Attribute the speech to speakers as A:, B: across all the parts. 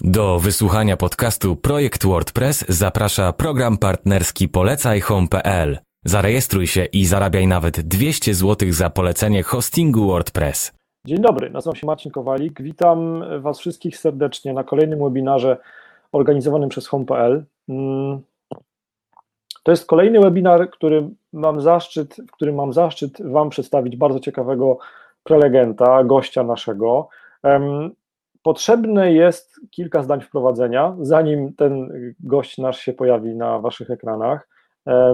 A: Do wysłuchania podcastu Projekt WordPress zaprasza program partnerski polecajhome.pl. Zarejestruj się i zarabiaj nawet 200 zł za polecenie hostingu WordPress.
B: Dzień dobry, nazywam się Marcin Kowalik. Witam Was wszystkich serdecznie na kolejnym webinarze organizowanym przez home.pl. Mm. To jest kolejny webinar, który mam zaszczyt, w którym mam zaszczyt Wam przedstawić bardzo ciekawego prelegenta, gościa naszego. Potrzebne jest kilka zdań wprowadzenia, zanim ten gość nasz się pojawi na Waszych ekranach.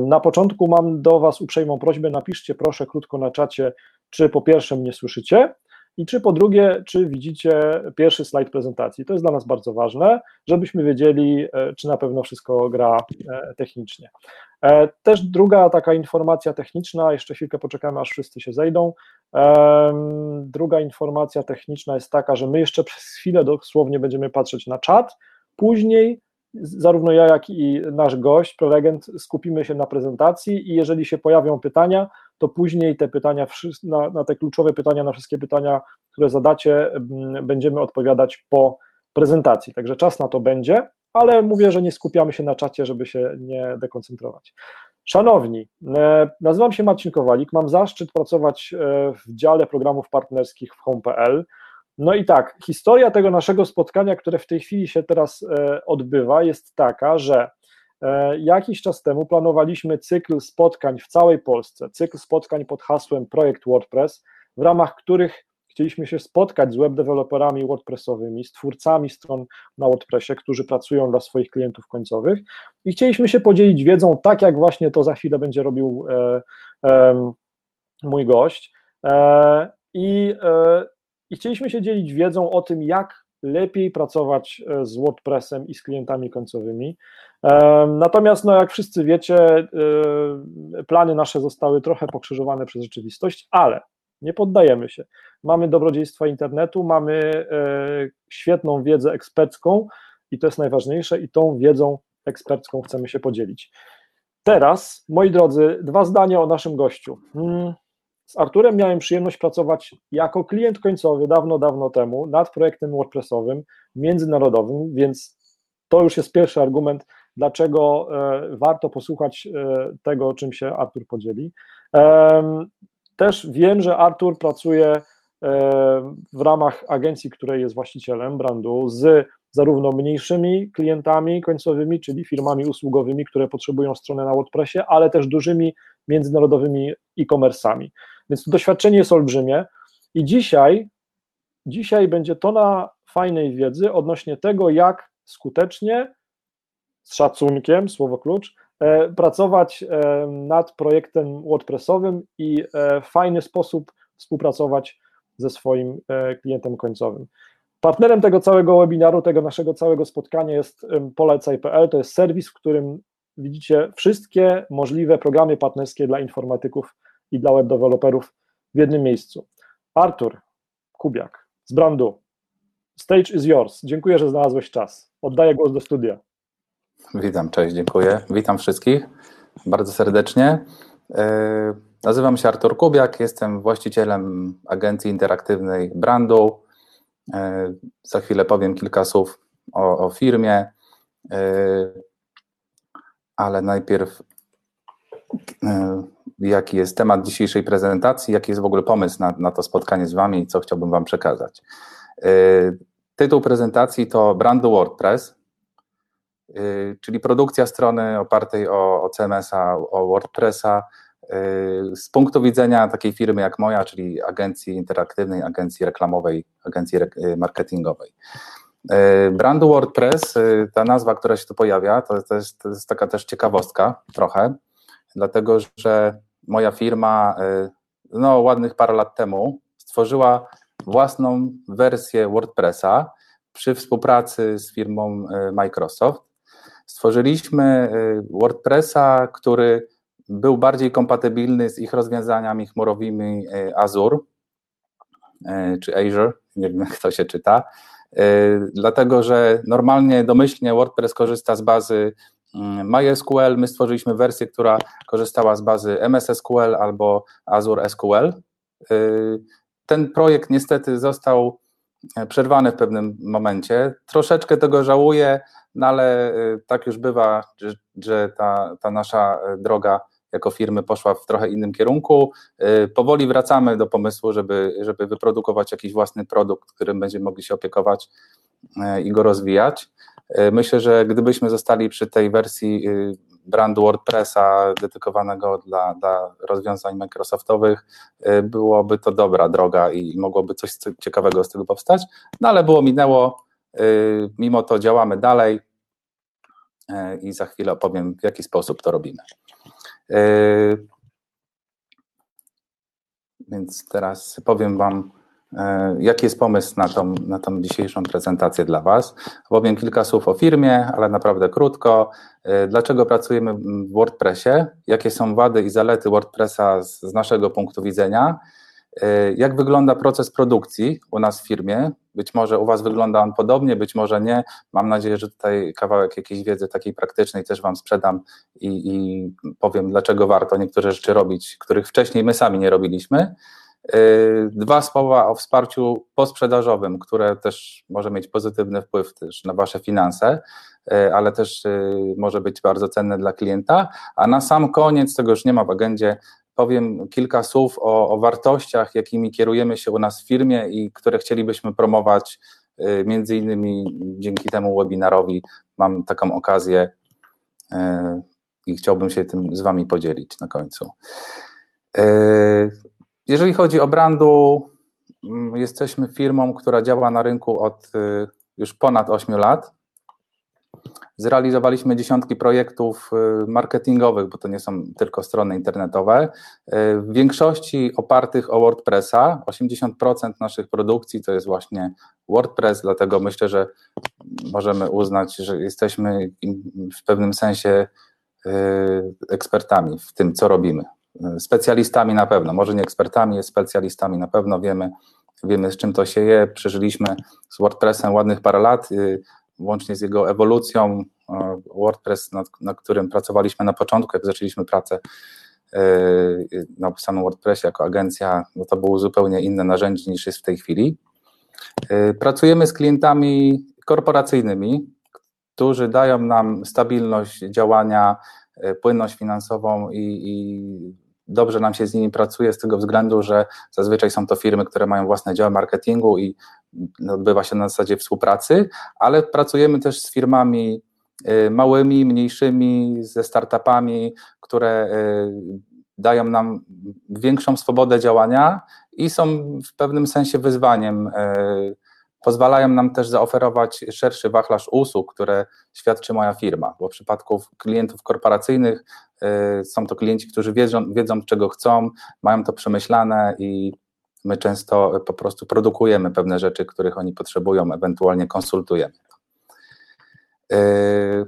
B: Na początku mam do Was uprzejmą prośbę, napiszcie proszę krótko na czacie, czy po pierwsze mnie słyszycie, i czy po drugie, czy widzicie pierwszy slajd prezentacji. To jest dla nas bardzo ważne, żebyśmy wiedzieli, e, czy na pewno wszystko gra e, technicznie. E, też druga taka informacja techniczna, jeszcze chwilkę poczekamy, aż wszyscy się zejdą. Druga informacja techniczna jest taka, że my jeszcze przez chwilę dosłownie będziemy patrzeć na czat, później zarówno ja, jak i nasz gość, prelegent, skupimy się na prezentacji i jeżeli się pojawią pytania, to później te pytania, na, na te kluczowe pytania, na wszystkie pytania, które zadacie, będziemy odpowiadać po prezentacji. Także czas na to będzie, ale mówię, że nie skupiamy się na czacie, żeby się nie dekoncentrować. Szanowni, e, nazywam się Marcin Kowalik, mam zaszczyt pracować e, w dziale programów partnerskich w home.pl. No i tak, historia tego naszego spotkania, które w tej chwili się teraz e, odbywa, jest taka, że jakiś czas temu planowaliśmy cykl spotkań w całej Polsce, cykl spotkań pod hasłem Projekt WordPress, w ramach których chcieliśmy się spotkać z webdeveloperami WordPressowymi, z twórcami stron na WordPressie, którzy pracują dla swoich klientów końcowych i chcieliśmy się podzielić wiedzą, tak jak właśnie to za chwilę będzie robił e, e, mój gość. E, I i chcieliśmy się dzielić wiedzą o tym, jak lepiej pracować e, z WordPressem i z klientami końcowymi. Natomiast, no, jak wszyscy wiecie, e, plany nasze zostały trochę pokrzyżowane przez rzeczywistość, ale nie poddajemy się. Mamy dobrodziejstwa internetu, mamy e, świetną wiedzę ekspercką i to jest najważniejsze, i tą wiedzą ekspercką chcemy się podzielić. Teraz, moi drodzy, dwa zdania o naszym gościu. Hmm, z Arturem miałem przyjemność pracować jako klient końcowy dawno, dawno temu nad projektem WordPressowym międzynarodowym, więc to już jest pierwszy argument, dlaczego e, warto posłuchać e, tego, czym się Artur podzieli. Też wiem, że Artur pracuje e, w ramach agencji, której jest właścicielem brandu, z zarówno mniejszymi klientami końcowymi, czyli firmami usługowymi, które potrzebują strony na WordPressie, ale też dużymi międzynarodowymi e-commerce'ami. Więc to doświadczenie jest olbrzymie i dzisiaj, dzisiaj będzie tona fajnej wiedzy odnośnie tego, jak skutecznie, z szacunkiem, słowo klucz, pracować e, nad projektem WordPressowym i e, w fajny sposób współpracować ze swoim klientem końcowym. Partnerem tego całego webinaru, tego naszego całego spotkania jest polecaj.pl. To jest serwis, w którym widzicie wszystkie możliwe programy partnerskie dla informatyków i dla web developerów w jednym miejscu. Artur Kubiak z Brandu. Stage is yours. Dziękuję, że znalazłeś czas. Oddaję głos do studia.
C: Witam, cześć, dziękuję. Witam wszystkich bardzo serdecznie. E, nazywam się Artur Kubiak, jestem właścicielem agencji interaktywnej Brandu. E, za chwilę powiem kilka słów o, o firmie, e, ale najpierw jaki jest temat dzisiejszej prezentacji, jaki jest w ogóle pomysł na, na to spotkanie z Wami i co chciałbym Wam przekazać. Tytuł prezentacji to Brand WordPress, czyli produkcja strony opartej o, o CMS-a, o WordPressa, y, z punktu widzenia takiej firmy jak moja, czyli agencji interaktywnej, agencji reklamowej, agencji marketingowej. Brandu WordPress, ta nazwa, która się tu pojawia, to, to, jest, to jest taka też ciekawostka trochę, dlatego że moja firma y, no, ładnych parę lat temu stworzyła własną wersję WordPressa przy współpracy z firmą y, Microsoft. Stworzyliśmy y, WordPressa, który był bardziej kompatybilny z ich rozwiązaniami chmurowymi Azure czy Azure, nie wiem jak to się czyta, dlatego że normalnie domyślnie WordPress korzysta z bazy MySQL, my stworzyliśmy wersję, która korzystała z bazy MSSQL albo Azure SQL. Y, ten projekt niestety został przerwany w pewnym momencie. Troszeczkę tego żałuję, no ale tak już bywa, że, ta, ta nasza droga jako firmy poszła w trochę innym kierunku. Powoli wracamy do pomysłu, żeby, żeby wyprodukować jakiś własny produkt, którym będziemy mogli się opiekować i go rozwijać. Myślę, że gdybyśmy zostali przy tej wersji brandu WordPressa dedykowanego dla, dla rozwiązań Microsoftowych, y, byłoby to dobra droga i mogłoby coś ciekawego z tego powstać, no ale było minęło, y, mimo to działamy dalej y, i za chwilę opowiem, w jaki sposób to robimy. Więc teraz powiem Wam, jaki jest pomysł na tą, na tą dzisiejszą prezentację dla Was? Powiem kilka słów o firmie, ale naprawdę krótko. E, dlaczego pracujemy w WordPressie? Jakie są wady i zalety WordPressa z, z naszego punktu widzenia? E, jak wygląda proces produkcji u nas w firmie? Być może u Was wygląda on podobnie, być może nie. Mam nadzieję, że tutaj kawałek jakiejś wiedzy takiej praktycznej też Wam sprzedam i, i powiem, dlaczego warto niektóre rzeczy robić, których wcześniej my sami nie robiliśmy. Y, dwa słowa o wsparciu posprzedażowym, które też może mieć pozytywny wpływ też na Wasze finanse, y, ale też y, może być bardzo cenne dla klienta. A na sam koniec, tego już nie ma w agendzie, powiem kilka słów o, o wartościach, jakimi kierujemy się u nas w firmie i które chcielibyśmy promować. Między innymi dzięki temu webinarowi mam taką okazję i chciałbym się tym z Wami podzielić na końcu. Jeżeli chodzi o brandu, mm, jesteśmy firmą, która działa na rynku od y, już ponad 8 lat. Zrealizowaliśmy dziesiątki projektów y, marketingowych, bo to nie są tylko strony internetowe. Y, w większości opartych o WordPressa. 80% naszych produkcji to jest właśnie WordPress, dlatego myślę, że możemy uznać, że jesteśmy w pewnym sensie ekspertami w tym, co robimy specjalistami na pewno, może nie ekspertami, specjalistami na pewno wiemy, wiemy z czym to się je. Przeżyliśmy z WordPressem ładnych parę lat, y, łącznie z jego ewolucją. WordPress, nad, nad którym pracowaliśmy na początku, jak zaczęliśmy pracę y, na samym WordPressie jako agencja, no to było zupełnie inne narzędzie niż jest w tej chwili. Y, pracujemy z klientami korporacyjnymi, którzy dają nam stabilność działania, płynność finansową i, i dobrze nam się z nimi pracuje z tego względu, że zazwyczaj są to firmy, które mają własne działy marketingu i odbywa się na zasadzie współpracy, ale pracujemy też z firmami y, małymi, mniejszymi, ze startupami, które y, dają nam większą swobodę działania i są w pewnym sensie wyzwaniem y, pozwalają nam też zaoferować szerszy wachlarz usług, które świadczy moja firma, bo w przypadku klientów korporacyjnych y, są to klienci, którzy wiedzą, wiedzą, czego chcą, mają to przemyślane i my często po prostu produkujemy pewne rzeczy, których oni potrzebują, ewentualnie konsultujemy. Y,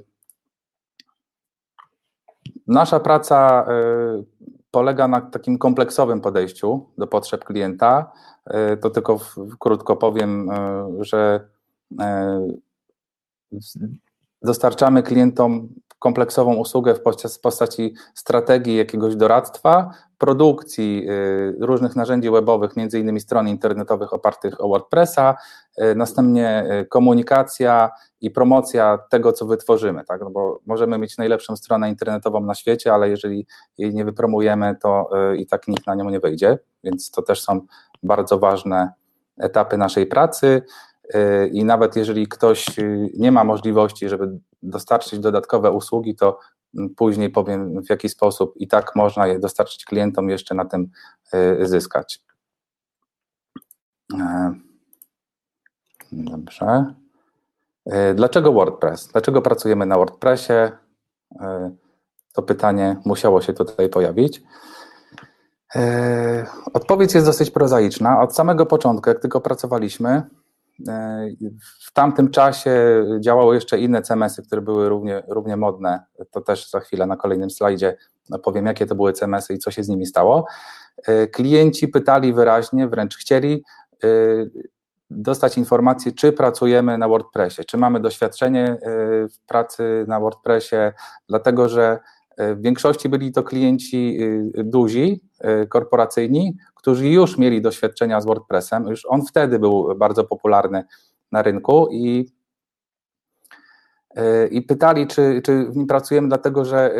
C: nasza praca y, polega na takim kompleksowym podejściu do potrzeb klienta. E, to tylko krótko powiem, e, że e, dostarczamy klientom kompleksową usługę w postaci strategii jakiegoś doradztwa, produkcji różnych narzędzi webowych, między innymi stron internetowych opartych o WordPressa, następnie komunikacja i promocja tego, co wytworzymy, tak? No bo możemy mieć najlepszą stronę internetową na świecie, ale jeżeli jej nie wypromujemy, to i tak nikt na nią nie wejdzie, więc to też są bardzo ważne etapy naszej pracy. Y, I nawet jeżeli ktoś y, nie ma możliwości, żeby dostarczyć dodatkowe usługi, to mm, później powiem, w jaki sposób i tak można je dostarczyć klientom, jeszcze na tym y, zyskać. E, dobrze. Dlaczego WordPress? Dlaczego pracujemy na WordPressie? To pytanie musiało się tutaj pojawić. E, odpowiedź jest dosyć prozaiczna. Od samego początku, jak tylko pracowaliśmy, e, w tamtym czasie działały jeszcze inne CMS-y, które były równie, równie modne. To też za chwilę na kolejnym slajdzie powiem, jakie to były CMS-y i co się z nimi stało. E, klienci pytali wyraźnie, wręcz chcieli dostać informację, czy pracujemy na WordPressie, czy mamy doświadczenie w pracy na WordPressie, dlatego że W większości byli to klienci duzi, korporacyjni, którzy już mieli doświadczenia z WordPressem. Już on wtedy był bardzo popularny na rynku i, i pytali, czy, czy w nim pracujemy, dlatego że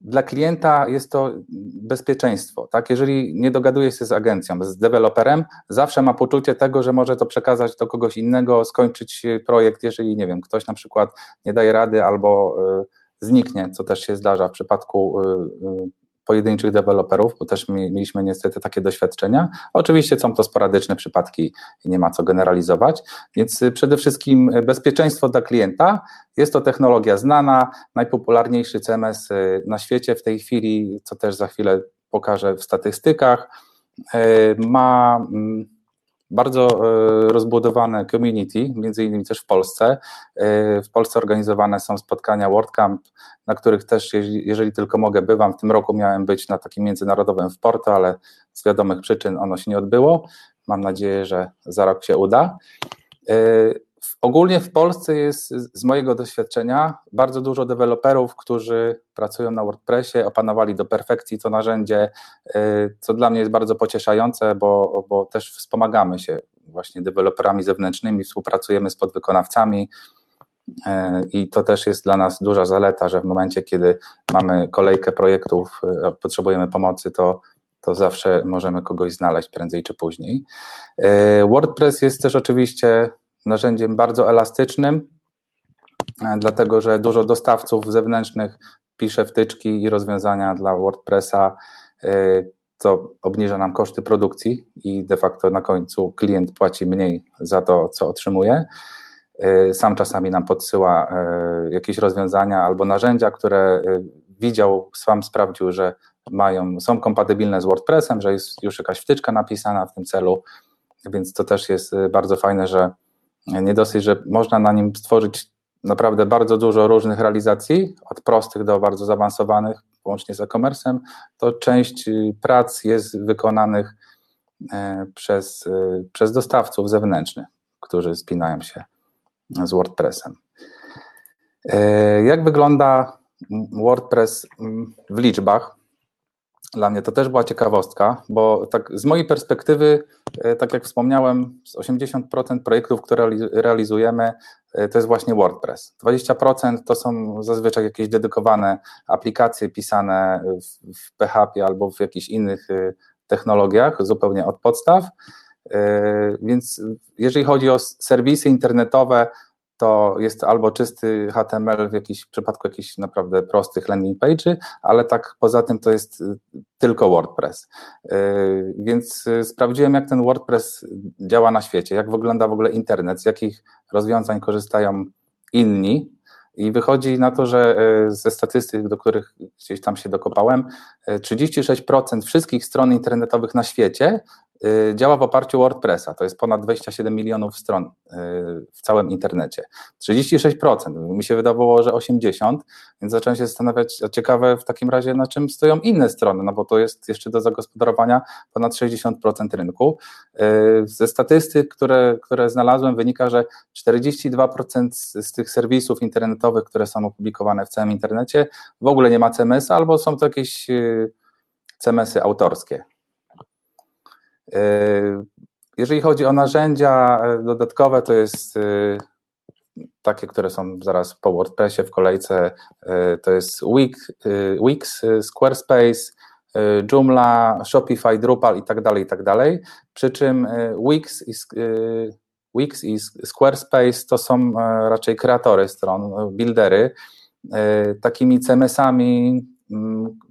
C: dla klienta jest to bezpieczeństwo. Tak? Jeżeli nie dogaduje się z agencją, z deweloperem, zawsze ma poczucie tego, że może to przekazać do kogoś innego, skończyć projekt, jeżeli nie wiem, ktoś na przykład nie daje rady albo y, zniknie, co też się zdarza w przypadku y, y, pojedynczych deweloperów, bo też mieliśmy niestety takie doświadczenia. Oczywiście są to sporadyczne przypadki i nie ma co generalizować, więc przede wszystkim bezpieczeństwo dla klienta. Jest to technologia znana, najpopularniejszy CMS na świecie w tej chwili, co też za chwilę pokażę w statystykach. Ma mm, bardzo e, rozbudowane community, między innymi też w Polsce. E, w Polsce organizowane są spotkania WordCamp, na których też, jeżeli tylko mogę, bywam. W tym roku miałem być na takim międzynarodowym w Porto, ale z wiadomych przyczyn ono się nie odbyło. Mam nadzieję, że za rok się uda. Ogólnie w Polsce jest z mojego doświadczenia bardzo dużo deweloperów, którzy pracują na WordPressie, opanowali do perfekcji to narzędzie, y, co dla mnie jest bardzo pocieszające, bo, bo też wspomagamy się właśnie deweloperami zewnętrznymi, współpracujemy z podwykonawcami. Y, I to też jest dla nas duża zaleta, że w momencie, kiedy mamy kolejkę projektów, y, potrzebujemy pomocy, to, to zawsze możemy kogoś znaleźć prędzej czy później. WordPress jest też oczywiście narzędziem bardzo elastycznym, e, dlatego że dużo dostawców zewnętrznych pisze wtyczki i rozwiązania dla WordPressa, e, co obniża nam koszty produkcji i de facto na końcu klient płaci mniej za to, co otrzymuje. E, sam czasami nam podsyła jakieś rozwiązania albo narzędzia, które widział, sam sprawdził, że mają, są kompatybilne z WordPressem, że jest już jakaś wtyczka napisana w tym celu, więc to też jest bardzo fajne, że nie dosyć, że można na nim stworzyć naprawdę bardzo dużo różnych realizacji, od prostych do bardzo zaawansowanych, łącznie z e-commerce'em, to część y, prac jest wykonanych e, przez, y, przez dostawców zewnętrznych, którzy spinają się z WordPressem. E, jak wygląda WordPress mm, w liczbach? Dla mnie to też była ciekawostka, bo tak z mojej perspektywy, e, tak jak wspomniałem, z 80% projektów, które realizujemy, e, to jest właśnie WordPress. 20% to są zazwyczaj jakieś dedykowane aplikacje pisane w PHP albo w jakichś innych e, technologiach, zupełnie od podstaw. Więc jeżeli chodzi o serwisy internetowe, to jest albo czysty HTML w jakiś w przypadku jakichś naprawdę prostych landing page'y, ale tak poza tym to jest y, tylko WordPress. Y, więc y, sprawdziłem, jak ten WordPress działa na świecie, jak wygląda w ogóle internet, z jakich rozwiązań korzystają inni. I wychodzi na to, że ze statystyk, do których gdzieś tam się dokopałem, 36% wszystkich stron internetowych na świecie działa w oparciu o WordPressa. To jest ponad 27 milionów stron y, w całym internecie. 36%. Mi się wydawało, że 80%, więc zacząłem się zastanawiać, ciekawe w takim razie, na czym stoją inne strony, no bo to jest jeszcze do zagospodarowania ponad 60% rynku. Y, ze statystyk, które, które znalazłem, wynika, że 42% z, tych serwisów internetowych, które są opublikowane w całym internecie, w ogóle nie ma CMS, albo są to jakieś CMS-y autorskie. E, jeżeli chodzi o narzędzia e, dodatkowe, to jest e, takie, które są zaraz po WordPressie w kolejce, to jest Wix, Wix Squarespace, Joomla, Shopify, Drupal i tak dalej, i tak dalej. Przy czym Wix i, Wix i Squarespace to są raczej kreatory stron, buildery, takimi CMS-ami,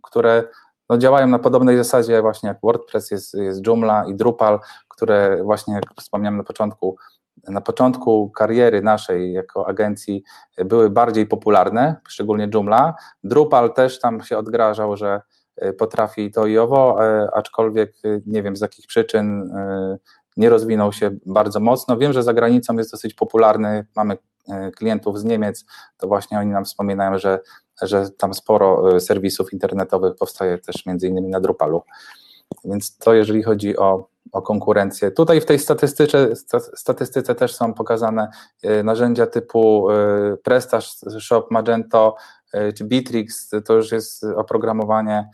C: które no, działają na podobnej zasadzie właśnie jak WordPress, jest, jest Joomla i Drupal, które właśnie jak wspomniałem na początku, na początku kariery naszej jako agencji były bardziej popularne, szczególnie Joomla. Drupal też tam się odgrażał, że e, potrafi to i owo, e, aczkolwiek e, nie wiem z jakich przyczyn nie rozwinął się bardzo mocno. Wiem, że za granicą jest dosyć popularny, mamy klientów z Niemiec, to właśnie oni nam wspominają, że że tam sporo e, serwisów internetowych powstaje też między innymi na Drupalu. Więc to jeżeli chodzi o, o konkurencję. Tutaj w tej statystyce, statystyce też są pokazane narzędzia typu PrestaShop, Magento czy Bitrix, to już jest oprogramowanie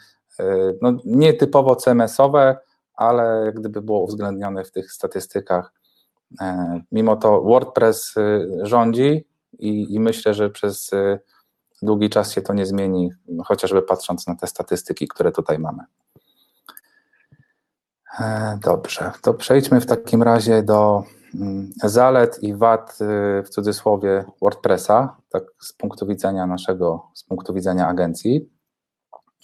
C: no, nietypowo CMS-owe, ale jak gdyby było uwzględnione w tych statystykach. E, mimo to WordPress rządzi i, i myślę, że przez długi czas się to nie zmieni, chociażby patrząc na te statystyki, które tutaj mamy. E, dobrze, to przejdźmy w takim razie do mm, zalet i wad y, w cudzysłowie WordPressa, tak z punktu widzenia naszego, z punktu widzenia agencji.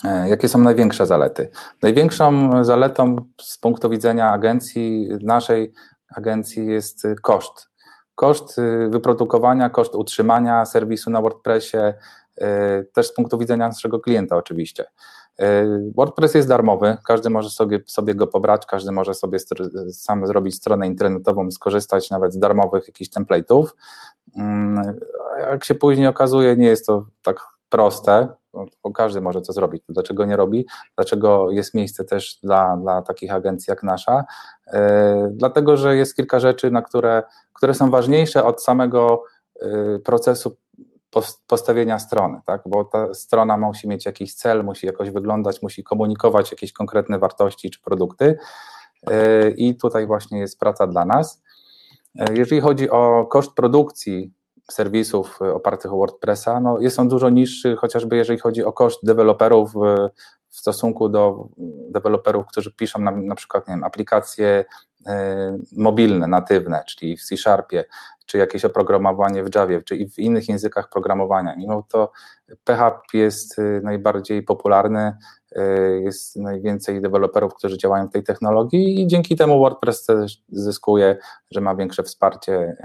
C: E, jakie są największe zalety? Największą zaletą z punktu widzenia agencji, naszej agencji jest koszt. Koszt y, wyprodukowania, koszt utrzymania serwisu na WordPressie, y, też z punktu widzenia naszego klienta oczywiście. Y, WordPress jest darmowy, każdy może sobie, sobie go pobrać, każdy może sobie sam zrobić stronę internetową, skorzystać nawet z darmowych jakichś template'ów. Mm, jak się później okazuje, nie jest to tak proste, bo każdy może to zrobić. Dlaczego nie robi? Dlaczego jest miejsce też dla, dla takich agencji jak nasza? Yy, dlatego, że jest kilka rzeczy, na które, które są ważniejsze od samego procesu postawienia strony, tak? bo ta strona musi mieć jakiś cel, musi jakoś wyglądać, musi komunikować jakieś konkretne wartości czy produkty yy, i tutaj właśnie jest praca dla nas. Jeżeli chodzi o koszt produkcji serwisów e, opartych o WordPressa, no jest on dużo niższy, chociażby jeżeli chodzi o koszt deweloperów e, w stosunku do deweloperów, którzy piszą na, na przykład nie wiem, aplikacje e, mobilne, natywne, czyli w C Sharpie, czy jakieś oprogramowanie w Javie, czy w innych językach programowania. Mimo to PHP jest najbardziej popularny, jest najwięcej deweloperów, którzy działają w tej technologii i dzięki temu WordPress też zyskuje, że ma większe wsparcie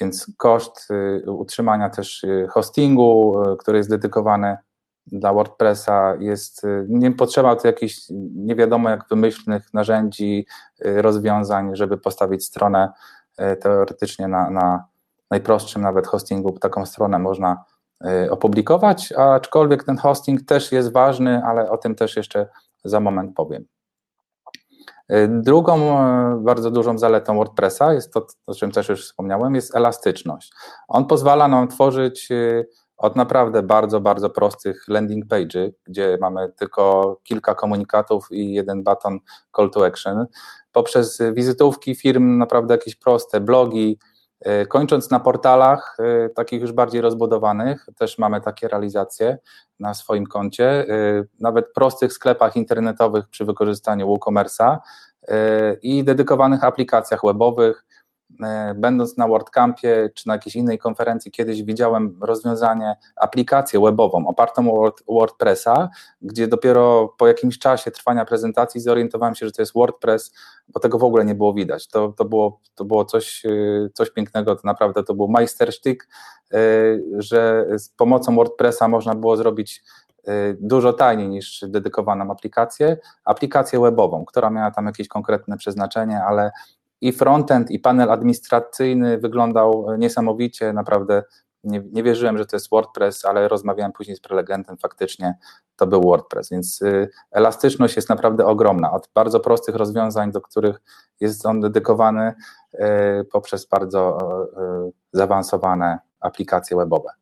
C: więc koszt utrzymania też hostingu, który jest dedykowany dla WordPressa jest, nie potrzeba tu jakichś nie wiadomo jak wymyślnych narzędzi, rozwiązań, żeby postawić stronę teoretycznie na, na najprostszym nawet hostingu, taką stronę można opublikować, aczkolwiek ten hosting też jest ważny, ale o tym też jeszcze za moment powiem. Drugą bardzo dużą zaletą WordPressa jest to, o czym też już wspomniałem, jest elastyczność. On pozwala nam tworzyć od naprawdę bardzo, bardzo prostych landing page, gdzie mamy tylko kilka komunikatów i jeden baton call to action, poprzez wizytówki firm, naprawdę jakieś proste blogi, E, kończąc na portalach e, takich już bardziej rozbudowanych, też mamy takie realizacje na swoim koncie, e, nawet prostych sklepach internetowych przy wykorzystaniu WooCommerce'a i dedykowanych aplikacjach webowych, będąc na WordCampie czy na jakiejś innej konferencji, kiedyś widziałem rozwiązanie, aplikację webową opartą o WordPressa, gdzie dopiero po jakimś czasie trwania prezentacji zorientowałem się, że to jest WordPress, bo tego w ogóle nie było widać. To, to, było, to było coś, e, coś pięknego, to naprawdę to był majstersztyk, e, że z pomocą WordPressa można było zrobić dużo taniej niż dedykowaną aplikację, aplikację webową, która miała tam jakieś konkretne przeznaczenie, ale i frontend, i panel administracyjny wyglądał niesamowicie, naprawdę nie, nie, wierzyłem, że to jest WordPress, ale rozmawiałem później z prelegentem, faktycznie to był WordPress, więc y, elastyczność jest naprawdę ogromna, od bardzo prostych rozwiązań, do których jest on dedykowany, y, poprzez bardzo y, zaawansowane aplikacje webowe.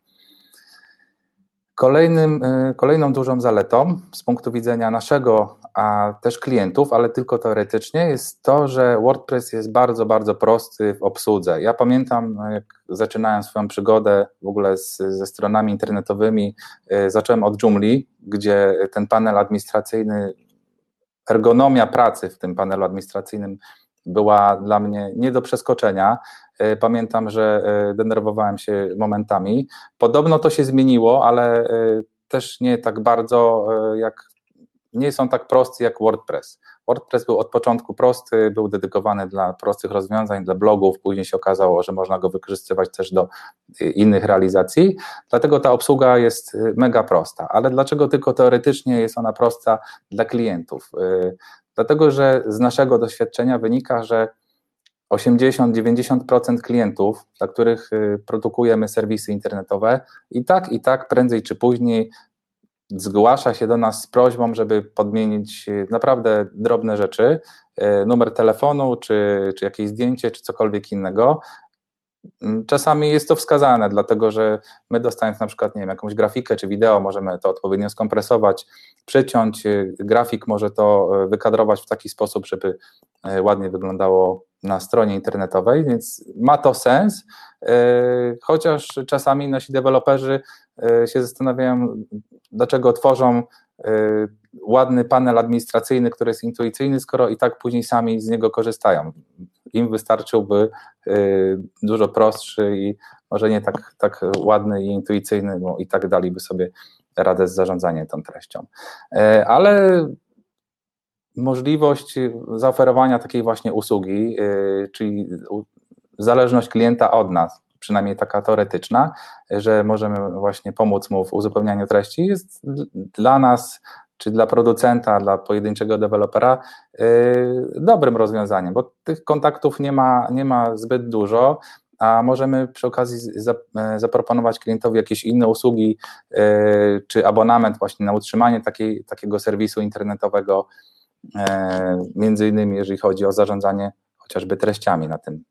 C: Kolejnym, y, kolejną dużą zaletą z punktu widzenia naszego, a też klientów, ale tylko teoretycznie, jest to, że WordPress jest bardzo, bardzo prosty w obsłudze. Ja pamiętam, jak zaczynałem swoją przygodę w ogóle z, ze stronami internetowymi, y, zacząłem od Joomla, gdzie ten panel administracyjny, ergonomia pracy w tym panelu administracyjnym była dla mnie nie do przeskoczenia. E, pamiętam, że e, denerwowałem się momentami. Podobno to się zmieniło, ale e, też nie tak bardzo jak nie są tak prosty jak WordPress. WordPress był od początku prosty, był dedykowany dla prostych rozwiązań, dla blogów, później się okazało, że można go wykorzystywać też do innych realizacji, dlatego ta obsługa jest mega prosta. Ale dlaczego tylko teoretycznie jest ona prosta dla klientów? Dlatego, że z naszego doświadczenia wynika, że 80-90% klientów, dla których y, produkujemy serwisy internetowe, i tak, i tak prędzej czy później zgłasza się do nas z prośbą, żeby podmienić naprawdę drobne rzeczy, numer telefonu, czy, czy jakieś zdjęcie, czy cokolwiek innego, czasami jest to wskazane, dlatego że my dostając na przykład, nie wiem, jakąś grafikę czy wideo, możemy to odpowiednio skompresować, przyciąć, y, grafik może to y, wykadrować w taki sposób, żeby y, ładnie wyglądało na stronie internetowej, więc ma to sens, chociaż czasami nasi deweloperzy się zastanawiają, dlaczego tworzą ładny panel administracyjny, który jest intuicyjny, skoro i tak później sami z niego korzystają im wystarczyłby y, dużo prostszy i może nie tak, tak ładny i intuicyjny, bo i tak daliby sobie radę z zarządzaniem tą treścią. E, ale możliwość zaoferowania takiej właśnie usługi, y, czyli zależność klienta od nas, przynajmniej taka teoretyczna, że możemy właśnie pomóc mu w uzupełnianiu treści, jest dla nas czy dla producenta, dla pojedynczego dewelopera yy, dobrym rozwiązaniem, bo tych kontaktów nie ma, nie ma zbyt dużo, a możemy przy okazji e, zaproponować klientowi jakieś inne usługi, yy, czy abonament właśnie na utrzymanie takiej, takiego serwisu internetowego, yy, między innymi jeżeli chodzi o zarządzanie chociażby treściami na tym,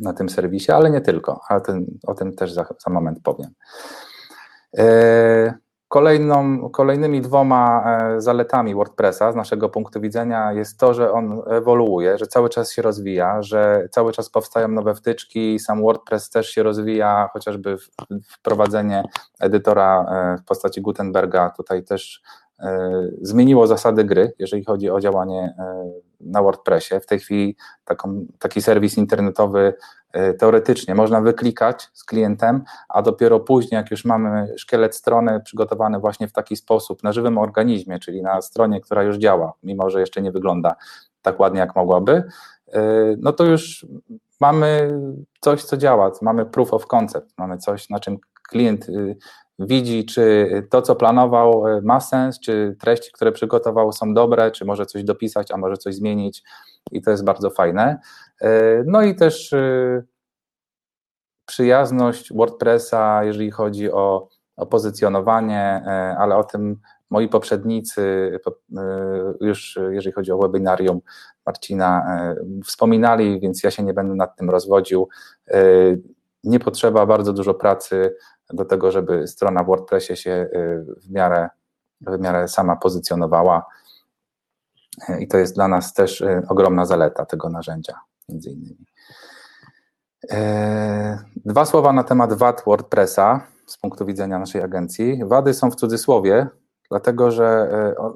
C: na tym serwisie, ale nie tylko, ale ten, o tym też za, za moment powiem. Kolejną, kolejnymi dwoma e, zaletami WordPressa z naszego punktu widzenia jest to, że on ewoluuje, że cały czas się rozwija, że cały czas powstają nowe wtyczki, sam WordPress też się rozwija, chociażby wprowadzenie edytora e, w postaci Gutenberga tutaj też e, zmieniło zasady gry, jeżeli chodzi o działanie na WordPressie. W tej chwili taką, taki serwis internetowy E, teoretycznie można wyklikać z klientem, a dopiero później, jak już mamy szkielet strony przygotowany właśnie w taki sposób, na żywym organizmie, czyli na stronie, która już działa, mimo że jeszcze nie wygląda tak ładnie, jak mogłaby, e, no to już mamy coś, co działa, mamy proof of concept, mamy coś, na czym klient y, widzi, czy to, co planował, y, ma sens, czy treści, które przygotował, są dobre, czy może coś dopisać, a może coś zmienić, i to jest bardzo fajne. E, no i też e, przyjazność WordPressa, jeżeli chodzi o, o pozycjonowanie, e, ale o tym moi poprzednicy, już jeżeli chodzi o webinarium Marcina, wspominali, więc ja się nie będę nad tym rozwodził. Nie potrzeba bardzo dużo pracy do tego, żeby strona w WordPressie się w miarę, w miarę sama pozycjonowała. I to jest dla nas też ogromna zaleta tego narzędzia między innymi. E, dwa słowa na temat wad WordPressa z punktu widzenia naszej agencji. Wady są w cudzysłowie, dlatego że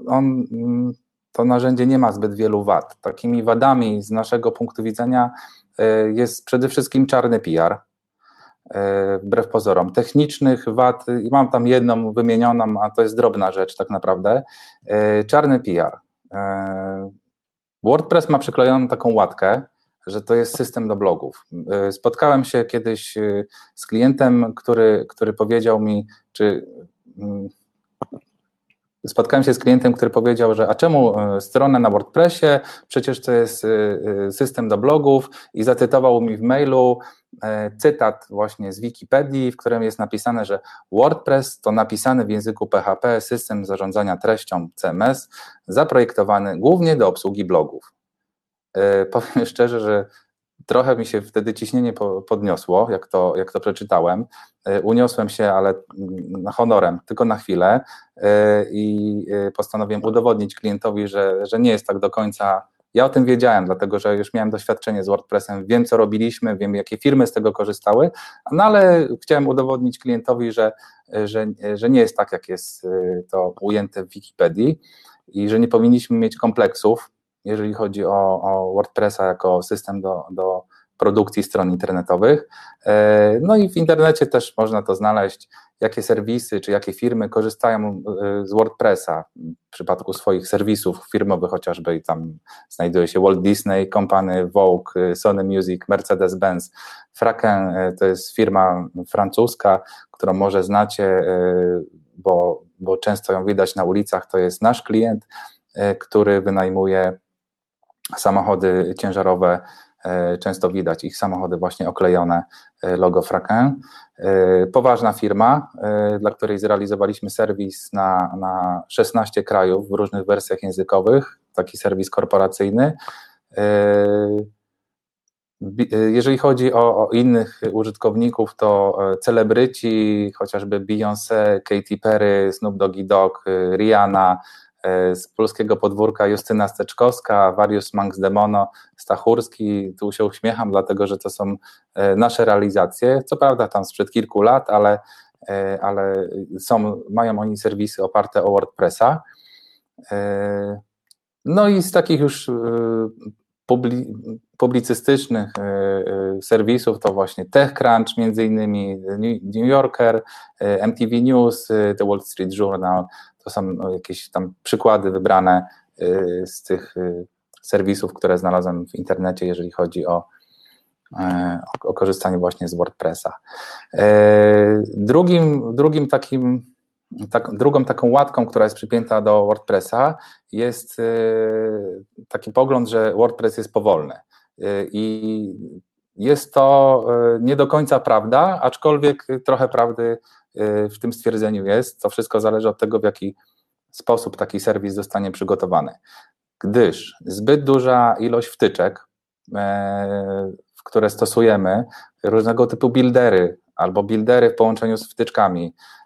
C: on, to narzędzie nie ma zbyt wielu wad. Takimi wadami z naszego punktu widzenia jest przede wszystkim czarny PR, wbrew pozorom. Technicznych wad, i mam tam jedną wymienioną, a to jest drobna rzecz tak naprawdę. Czarny PR. WordPress ma przyklejoną taką łatkę, że to jest system do blogów. E, spotkałem się kiedyś e, z klientem, który, który powiedział mi, czy mm, spotkałem się z klientem, który powiedział, że a czemu e, stronę na WordPressie, przecież to jest system do blogów i zacytował mi w mailu cytat właśnie z Wikipedii, w którym jest napisane, że WordPress to napisany w języku PHP system zarządzania treścią CMS, zaprojektowany głównie do obsługi blogów. E, powiem szczerze, że trochę mi się wtedy ciśnienie podniosło, jak to, jak to przeczytałem. E, uniosłem się, ale mm, honorem, tylko na chwilę e, i postanowiłem udowodnić klientowi, że, że nie jest tak do końca. Ja o tym wiedziałem, dlatego że już miałem doświadczenie z WordPressem, wiem co robiliśmy, wiem jakie firmy z tego korzystały, no ale chciałem udowodnić klientowi, że, że, że nie jest tak, jak jest to ujęte w Wikipedii i że nie powinniśmy mieć kompleksów, jeżeli chodzi o, o WordPressa jako system do, do produkcji stron internetowych. E, no i w internecie też można to znaleźć, jakie serwisy czy jakie firmy korzystają e, z WordPressa w przypadku swoich serwisów firmowych chociażby tam znajduje się Walt Disney Company, Vogue, e, Sony Music, Mercedes-Benz. Fraken to jest firma francuska, którą może znacie, bo, bo często ją widać na ulicach, to jest nasz klient, który wynajmuje samochody ciężarowe często widać ich samochody właśnie oklejone logo Fraken. Poważna firma, dla której zrealizowaliśmy serwis na, na 16 krajów w różnych wersjach językowych, taki serwis korporacyjny. Jeżeli chodzi o, o, innych użytkowników, to celebryci, chociażby Beyoncé, Katy Perry, Snoop Doggy Dogg, Rihanna, E, z polskiego podwórka Justyna Steczkowska, Warius Manx Demono, Stachurski. Tu się uśmiecham, dlatego że to są e, nasze realizacje. Co prawda tam sprzed kilku lat, ale, e, ale są, mają oni serwisy oparte o WordPressa. No i z takich już publicystycznych serwisów to właśnie TechCrunch, między innymi New Yorker, MTV News, The Wall Street Journal, to są no, jakieś tam przykłady wybrane y, z tych y, serwisów, które znalazłem w internecie, jeżeli chodzi o, o, korzystanie właśnie z WordPressa. Drugim, drugim takim, tak, drugą taką łatką, która jest przypięta do WordPressa, jest y, taki pogląd, że WordPress jest powolny. I jest to nie do końca prawda, aczkolwiek trochę prawdy Y, w tym stwierdzeniu jest. To wszystko zależy od tego, w jaki sposób taki serwis zostanie przygotowany. Gdyż zbyt duża ilość wtyczek, e, które stosujemy, różnego typu buildery albo buildery w połączeniu z wtyczkami, y,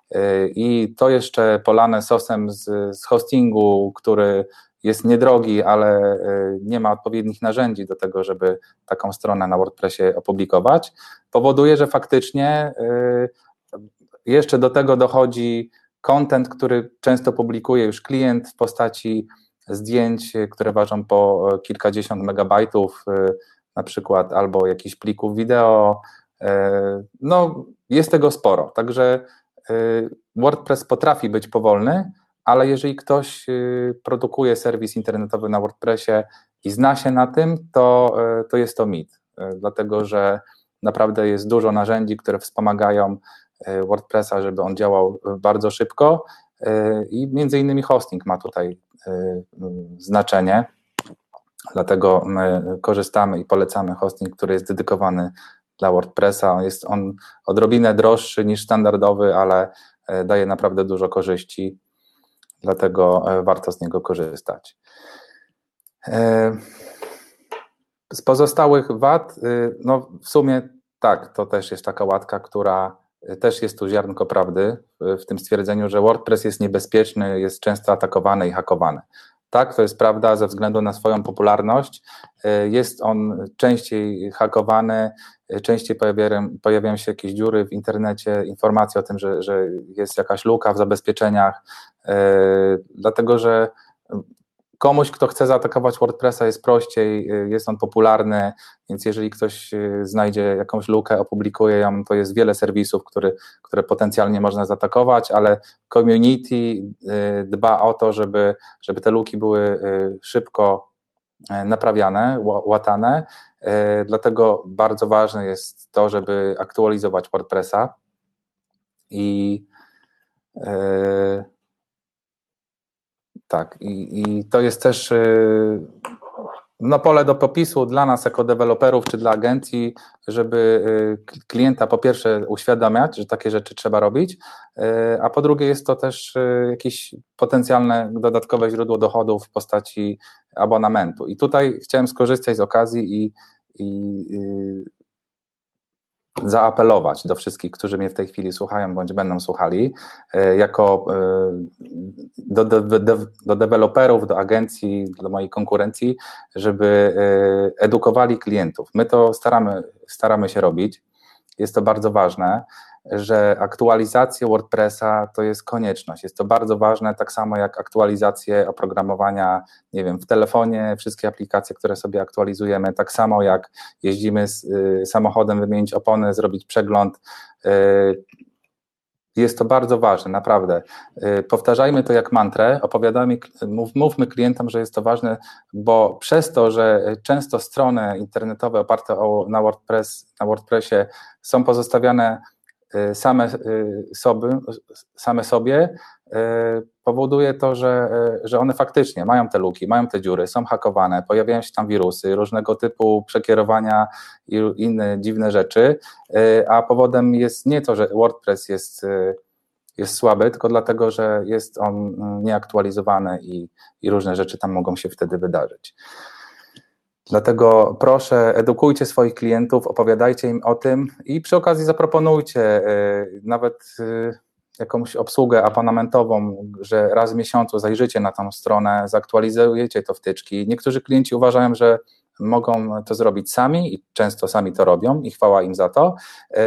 C: i to jeszcze polane sosem z, z hostingu, który jest niedrogi, ale y, nie ma odpowiednich narzędzi do tego, żeby taką stronę na WordPressie opublikować, powoduje, że faktycznie jeszcze do tego dochodzi content, który często publikuje już klient w postaci zdjęć, które ważą po kilkadziesiąt megabajtów, na przykład, albo jakichś plików wideo. No, jest tego sporo. Także WordPress potrafi być powolny, ale jeżeli ktoś produkuje serwis internetowy na WordPressie i zna się na tym, to, to jest to mit, dlatego że naprawdę jest dużo narzędzi, które wspomagają WordPressa, żeby on działał bardzo szybko i między innymi hosting ma tutaj znaczenie, dlatego my korzystamy i polecamy hosting, który jest dedykowany dla WordPressa. Jest on odrobinę droższy niż standardowy, ale daje naprawdę dużo korzyści, dlatego warto z niego korzystać. Z pozostałych wad, no w sumie tak, to też jest taka łatka, która też jest tu ziarnko prawdy w tym stwierdzeniu, że WordPress jest niebezpieczny, jest często atakowany i hakowany. Tak, to jest prawda ze względu na swoją popularność. Jest on częściej hakowany, częściej pojawiają, pojawiają się jakieś dziury w internecie, informacje o tym, że, że jest jakaś luka w zabezpieczeniach, dlatego że komuś, kto chce zaatakować WordPressa jest prościej, y, jest on popularny, więc jeżeli ktoś y, znajdzie jakąś lukę, opublikuje ją, to jest wiele serwisów, który, które potencjalnie można zaatakować, ale community y, dba o to, żeby, żeby te luki były szybko naprawiane, łatane, dlatego bardzo ważne jest to, żeby aktualizować WordPressa i tak, i, i to jest też no, pole do popisu dla nas jako deweloperów czy dla agencji, żeby y, klienta po pierwsze uświadamiać, że takie rzeczy trzeba robić, y, a po drugie jest to też jakieś potencjalne dodatkowe źródło dochodów w postaci abonamentu. I tutaj chciałem skorzystać z okazji i, i zaapelować do wszystkich, którzy mnie w tej chwili słuchają bądź będą słuchali, e, jako e, do, do, do, do deweloperów, do agencji, do mojej konkurencji, żeby e, edukowali klientów. My to staramy, staramy się robić, jest to bardzo ważne że aktualizacja WordPressa to jest konieczność. Jest to bardzo ważne, tak samo jak aktualizacje oprogramowania, nie wiem, w telefonie, wszystkie aplikacje, które sobie aktualizujemy, tak samo jak jeździmy z y, samochodem, wymienić opony, zrobić przegląd. Y, jest to bardzo ważne, naprawdę. Y, powtarzajmy to jak mantrę, opowiadajmy, mów, mówmy klientom, że jest to ważne, bo przez to, że często strony internetowe oparte o, na, WordPress, na WordPressie są pozostawiane same sobie, same sobie powoduje to, że, że one faktycznie mają te luki, mają te dziury, są hakowane, pojawiają się tam wirusy, różnego typu przekierowania i inne dziwne rzeczy, a powodem jest nie to, że WordPress jest jest słaby, tylko dlatego, że jest on mm, nieaktualizowany i, i różne rzeczy tam mogą się wtedy wydarzyć. Dlatego proszę, edukujcie swoich klientów, opowiadajcie im o tym i przy okazji zaproponujcie y, nawet y, jakąś obsługę abonamentową, że raz w miesiącu zajrzycie na tą stronę, zaktualizujecie to wtyczki. Niektórzy klienci uważają, że mogą to zrobić sami i często sami to robią i chwała im za to. E,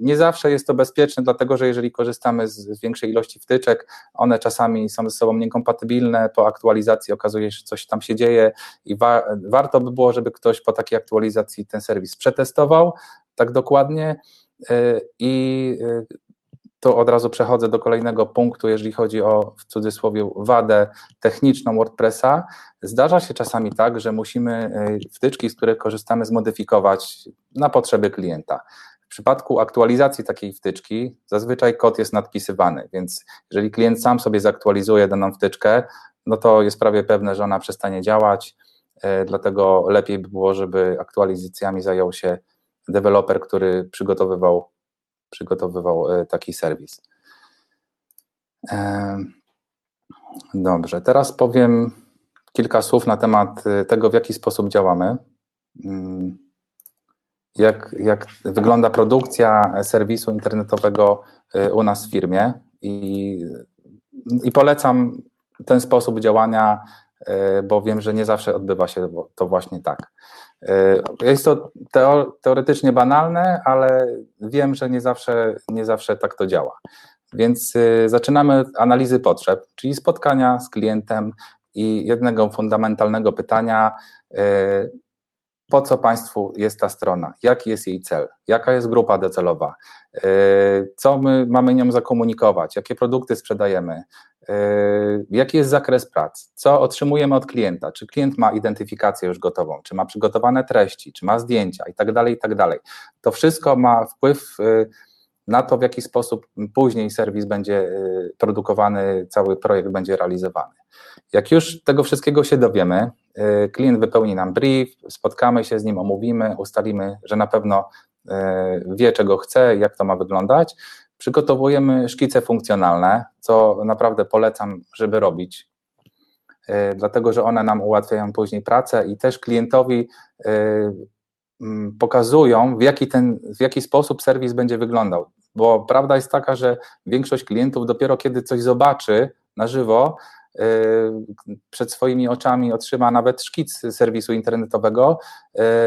C: nie zawsze jest to bezpieczne, dlatego że jeżeli korzystamy z większej ilości wtyczek, one czasami są ze sobą niekompatybilne, po aktualizacji okazuje się, że coś tam się dzieje i wa warto by było, żeby ktoś po takiej aktualizacji ten serwis przetestował tak dokładnie e, i e, to od razu przechodzę do kolejnego punktu, jeżeli chodzi o w cudzysłowie wadę techniczną WordPressa. Zdarza się czasami tak, że musimy e, wtyczki, z których korzystamy, zmodyfikować na potrzeby klienta. W przypadku aktualizacji takiej wtyczki zazwyczaj kod jest nadpisywany, więc jeżeli klient sam sobie zaktualizuje daną wtyczkę, no to jest prawie pewne, że ona przestanie działać, e, dlatego lepiej by było, żeby aktualizacjami zajął się deweloper, który przygotowywał przygotowywał e, taki serwis. E, dobrze, teraz powiem kilka słów na temat e, tego, w jaki sposób działamy. Mm, jak, jak wygląda produkcja serwisu internetowego u nas w firmie i, i polecam ten sposób działania, bo wiem, że nie zawsze odbywa się to właśnie tak. E, jest to teoretycznie banalne, ale wiem, że nie zawsze, nie zawsze tak to działa. Więc e, zaczynamy analizy potrzeb, czyli spotkania z klientem i jednego fundamentalnego pytania, e, po co Państwu jest ta strona, jaki jest jej cel, jaka jest grupa docelowa, co my mamy nią zakomunikować, jakie produkty sprzedajemy, jaki jest zakres prac, co otrzymujemy od klienta, czy klient ma identyfikację już gotową, czy ma przygotowane treści, czy ma zdjęcia? I tak dalej, i tak. To wszystko ma wpływ yy, na to, w jaki sposób później serwis będzie yy, produkowany, cały projekt będzie realizowany. Jak już tego wszystkiego się dowiemy, klient wypełni nam brief, spotkamy się z nim, omówimy, ustalimy, że na pewno wie, czego chce, jak to ma wyglądać, Przygotowujemy szkice funkcjonalne, co naprawdę polecam, żeby robić, e, dlatego że one nam ułatwiają później pracę i też klientowi e, pokazują, w jaki, ten, w jaki sposób serwis będzie wyglądał. Bo prawda jest taka, że większość klientów dopiero kiedy coś zobaczy na żywo, Y, przed swoimi oczami otrzyma nawet szkic serwisu internetowego,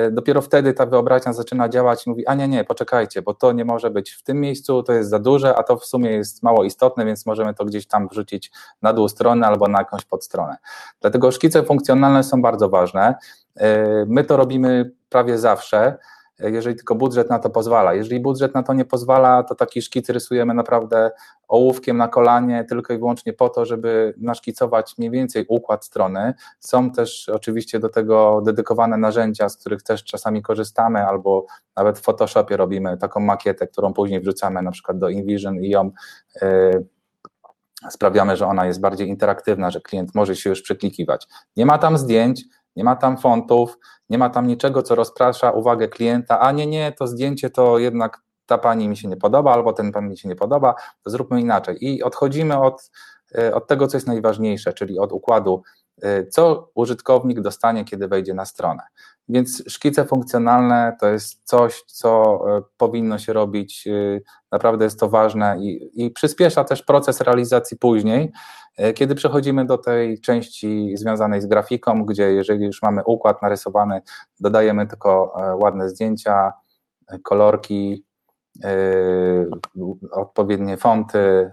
C: y, dopiero wtedy ta wyobraźnia zaczyna działać i mówi, a nie, nie, poczekajcie, bo to nie może być w tym miejscu, to jest za duże, a to w sumie jest mało istotne, więc możemy to gdzieś tam wrzucić na dół strony albo na jakąś podstronę. Dlatego szkice funkcjonalne są bardzo ważne. Y, my to robimy prawie zawsze jeżeli tylko budżet na to pozwala. Jeżeli budżet na to nie pozwala, to taki szkic rysujemy naprawdę ołówkiem na kolanie, tylko i wyłącznie po to, żeby naszkicować mniej więcej układ strony. Są też oczywiście do tego dedykowane narzędzia, z których też czasami korzystamy, albo nawet w Photoshopie robimy taką makietę, którą później wrzucamy na przykład do InVision i ją yy, sprawiamy, że ona jest bardziej interaktywna, że klient może się już przeklikiwać. Nie ma tam zdjęć, nie ma tam fontów, nie ma tam niczego, co rozprasza uwagę klienta, a nie, nie, to zdjęcie to jednak ta pani mi się nie podoba, albo ten pan mi się nie podoba, to zróbmy inaczej. I odchodzimy od, e, od tego, co jest najważniejsze, czyli od układu, e, co użytkownik dostanie, kiedy wejdzie na stronę. Więc szkice funkcjonalne to jest coś, co e, powinno się robić, naprawdę jest to ważne i, i przyspiesza też proces realizacji później, E, kiedy przechodzimy do tej części związanej z grafiką, gdzie jeżeli już mamy układ narysowany, dodajemy tylko e, ładne zdjęcia, e, kolorki, odpowiednie fonty,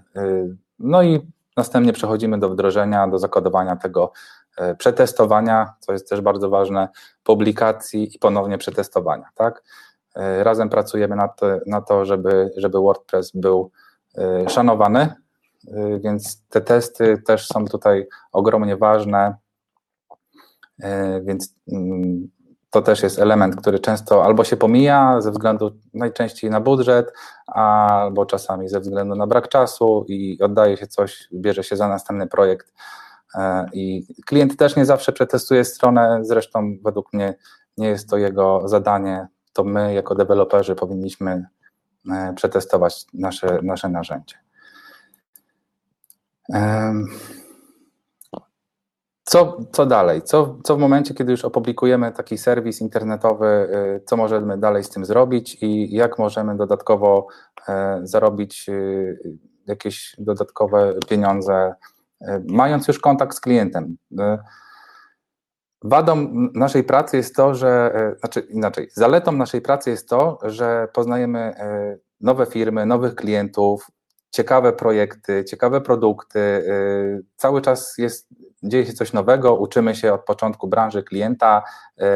C: no i następnie przechodzimy do wdrożenia, do zakodowania tego, przetestowania, co jest też bardzo ważne, publikacji i ponownie przetestowania, tak? Razem pracujemy na to, na to żeby, żeby WordPress był szanowany, Y, więc te testy też są tutaj ogromnie ważne, więc mm, to też jest element, który często albo się pomija ze względu najczęściej na budżet, albo czasami ze względu na brak czasu i oddaje się coś, bierze się za następny projekt. E, I klient też nie zawsze przetestuje stronę, zresztą według mnie nie jest to jego zadanie, to my jako deweloperzy powinniśmy e, przetestować nasze, nasze narzędzie. Co, co dalej? Co, co w momencie, kiedy już opublikujemy taki serwis internetowy, y, co możemy dalej z tym zrobić i jak możemy dodatkowo e, zarobić jakieś dodatkowe pieniądze, e, mając już kontakt z klientem? E, wadą naszej pracy jest to, że, znaczy inaczej, zaletą naszej pracy jest to, że poznajemy nowe firmy, nowych klientów, ciekawe projekty, ciekawe produkty. Cały czas jest dzieje się coś nowego, uczymy się od początku branży klienta. E,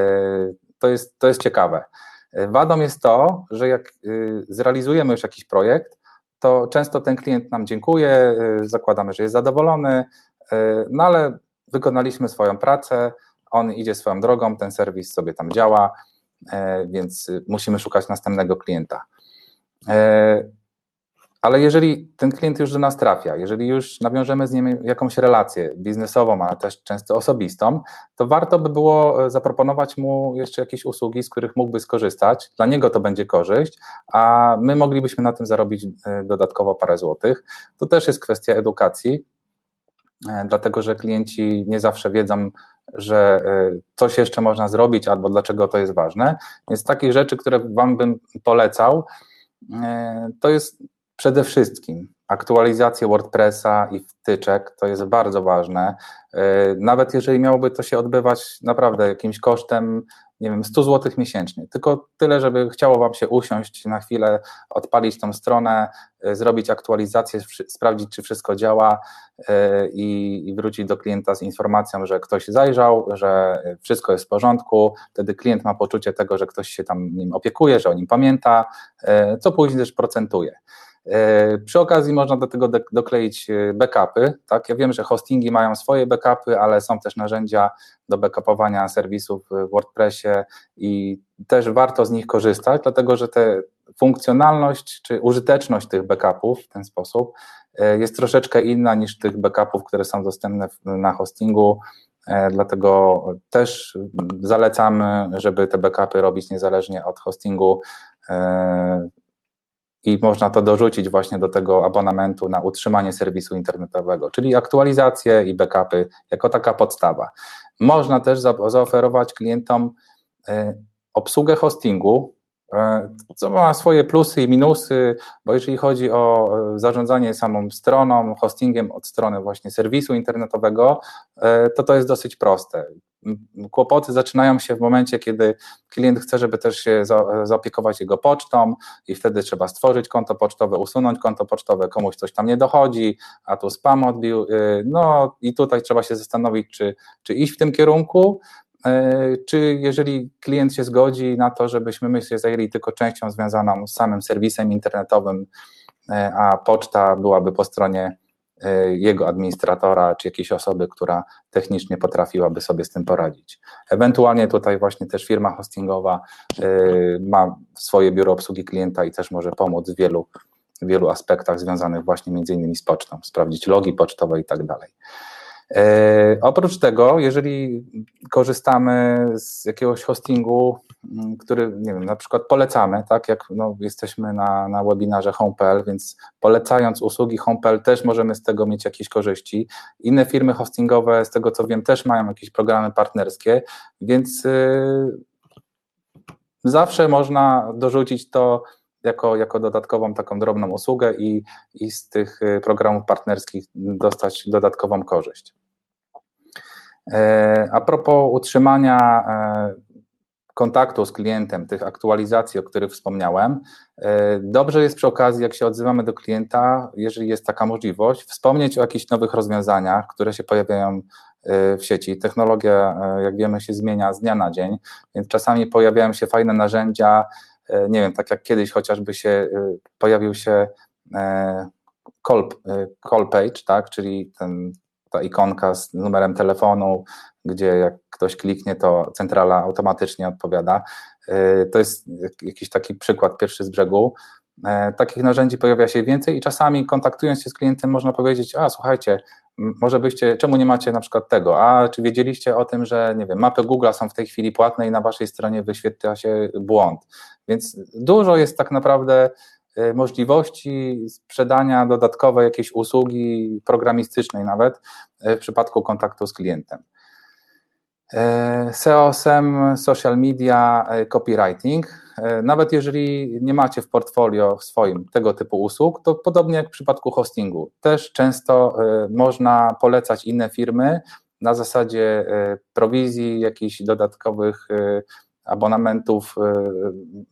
C: to jest, to jest ciekawe. E, wadą jest to, że jak e, zrealizujemy już jakiś projekt, to często ten klient nam dziękuje, zakładamy, że jest zadowolony, no ale wykonaliśmy swoją pracę, on idzie swoją drogą, ten serwis sobie tam działa, więc musimy szukać następnego klienta. Ale jeżeli ten klient już do nas trafia, jeżeli już nawiążemy z nim jakąś relację biznesową, ale też często osobistą, to warto by było e, zaproponować mu jeszcze jakieś usługi, z których mógłby skorzystać. Dla niego to będzie korzyść, a my moglibyśmy na tym zarobić e, dodatkowo parę złotych. To też jest kwestia edukacji, e, dlatego że klienci nie zawsze wiedzą, że coś jeszcze można zrobić albo dlaczego to jest ważne. Więc takich rzeczy, które Wam bym polecał, to jest Przede wszystkim aktualizacja WordPressa i wtyczek to jest bardzo ważne. E, nawet jeżeli miałoby to się odbywać naprawdę jakimś kosztem, nie wiem, 100 zł miesięcznie, tylko tyle, żeby chciało Wam się usiąść na chwilę, odpalić tą stronę, e, zrobić aktualizację, sprawdzić, czy wszystko działa e, i wrócić do klienta z informacją, że ktoś zajrzał, że wszystko jest w porządku. Wtedy klient ma poczucie tego, że ktoś się tam nim opiekuje, że o nim pamięta, co później też procentuje. E, przy okazji można do tego dokleić e, backupy. Tak? Ja wiem, że hostingi mają swoje backupy, ale są też narzędzia do backupowania serwisów w WordPressie i też warto z nich korzystać, dlatego że te funkcjonalność czy użyteczność tych backupów w ten sposób e, jest troszeczkę inna niż tych backupów, które są dostępne na hostingu. Dlatego też zalecamy, żeby te backupy robić niezależnie od hostingu i można to dorzucić właśnie do tego abonamentu na utrzymanie serwisu internetowego, czyli aktualizacje i backupy jako taka podstawa. Można też za zaoferować klientom e, obsługę hostingu, e, co ma swoje plusy i minusy, bo jeżeli chodzi o e, zarządzanie samą stroną, hostingiem od strony właśnie serwisu internetowego, to to jest dosyć proste kłopoty zaczynają się w momencie, kiedy klient chce, żeby też się zaopiekować jego pocztą i wtedy trzeba stworzyć konto pocztowe, usunąć konto pocztowe, komuś coś tam nie dochodzi, a tu spam odbił. Y, no i tutaj trzeba się zastanowić, czy, czy iść w tym kierunku, y, czy jeżeli klient się zgodzi na to, żebyśmy my się zajęli tylko częścią związaną z samym serwisem internetowym, y, a poczta byłaby po stronie jego administratora, czy jakiejś osoby, która technicznie potrafiłaby sobie z tym poradzić. Ewentualnie tutaj właśnie też firma hostingowa e, ma swoje biuro obsługi klienta i też może pomóc w wielu, wielu aspektach związanych właśnie między innymi z pocztą, sprawdzić logi pocztowe i tak dalej. E, oprócz tego, jeżeli korzystamy z jakiegoś hostingu, mm, który, nie wiem, na przykład polecamy, tak jak no, jesteśmy na, na webinarze Home.pl, więc polecając usługi Home.pl też możemy z tego mieć jakieś korzyści. Inne firmy hostingowe, z tego co wiem, też mają jakieś programy partnerskie, więc yy, zawsze można dorzucić to jako, jako dodatkową taką drobną usługę i, i z tych y, programów partnerskich dostać dodatkową korzyść. E, a propos utrzymania e, kontaktu z klientem, tych aktualizacji, o których wspomniałem, e, dobrze jest przy okazji, jak się odzywamy do klienta, jeżeli jest taka możliwość, wspomnieć o jakichś nowych rozwiązaniach, które się pojawiają w sieci. Technologia, jak wiemy, się zmienia z dnia na dzień, więc czasami pojawiają się fajne narzędzia, nie wiem, tak jak kiedyś chociażby się e, pojawił się e, call, call page, tak, czyli ten ta ikonka z numerem telefonu, gdzie jak ktoś kliknie, to centrala automatycznie odpowiada. To jest jakiś taki przykład pierwszy z brzegu. Takich narzędzi pojawia się więcej i czasami kontaktując się z klientem można powiedzieć, a słuchajcie, może byście, czemu nie macie na przykład tego, a czy wiedzieliście o tym, że nie wiem, mapy Google są w tej chwili płatne i na waszej stronie wyświetla się błąd, więc dużo jest tak naprawdę y, możliwości sprzedania dodatkowej jakiejś usługi programistycznej nawet y, w przypadku kontaktu z klientem. E, SEO, SEM, social media, e, copywriting. E, nawet jeżeli nie macie w portfolio swoim tego typu usług, to podobnie jak w przypadku hostingu, też często można polecać inne firmy na zasadzie prowizji, jakichś dodatkowych abonamentów,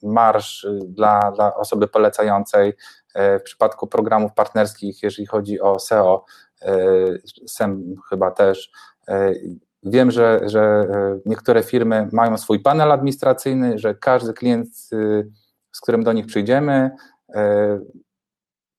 C: marsz dla, dla osoby polecającej. W przypadku programów partnerskich, jeżeli chodzi o SEO, SEM chyba też Wiem, że, że e, niektóre firmy mają swój panel administracyjny, że każdy klient, y, z którym do nich przyjdziemy, e,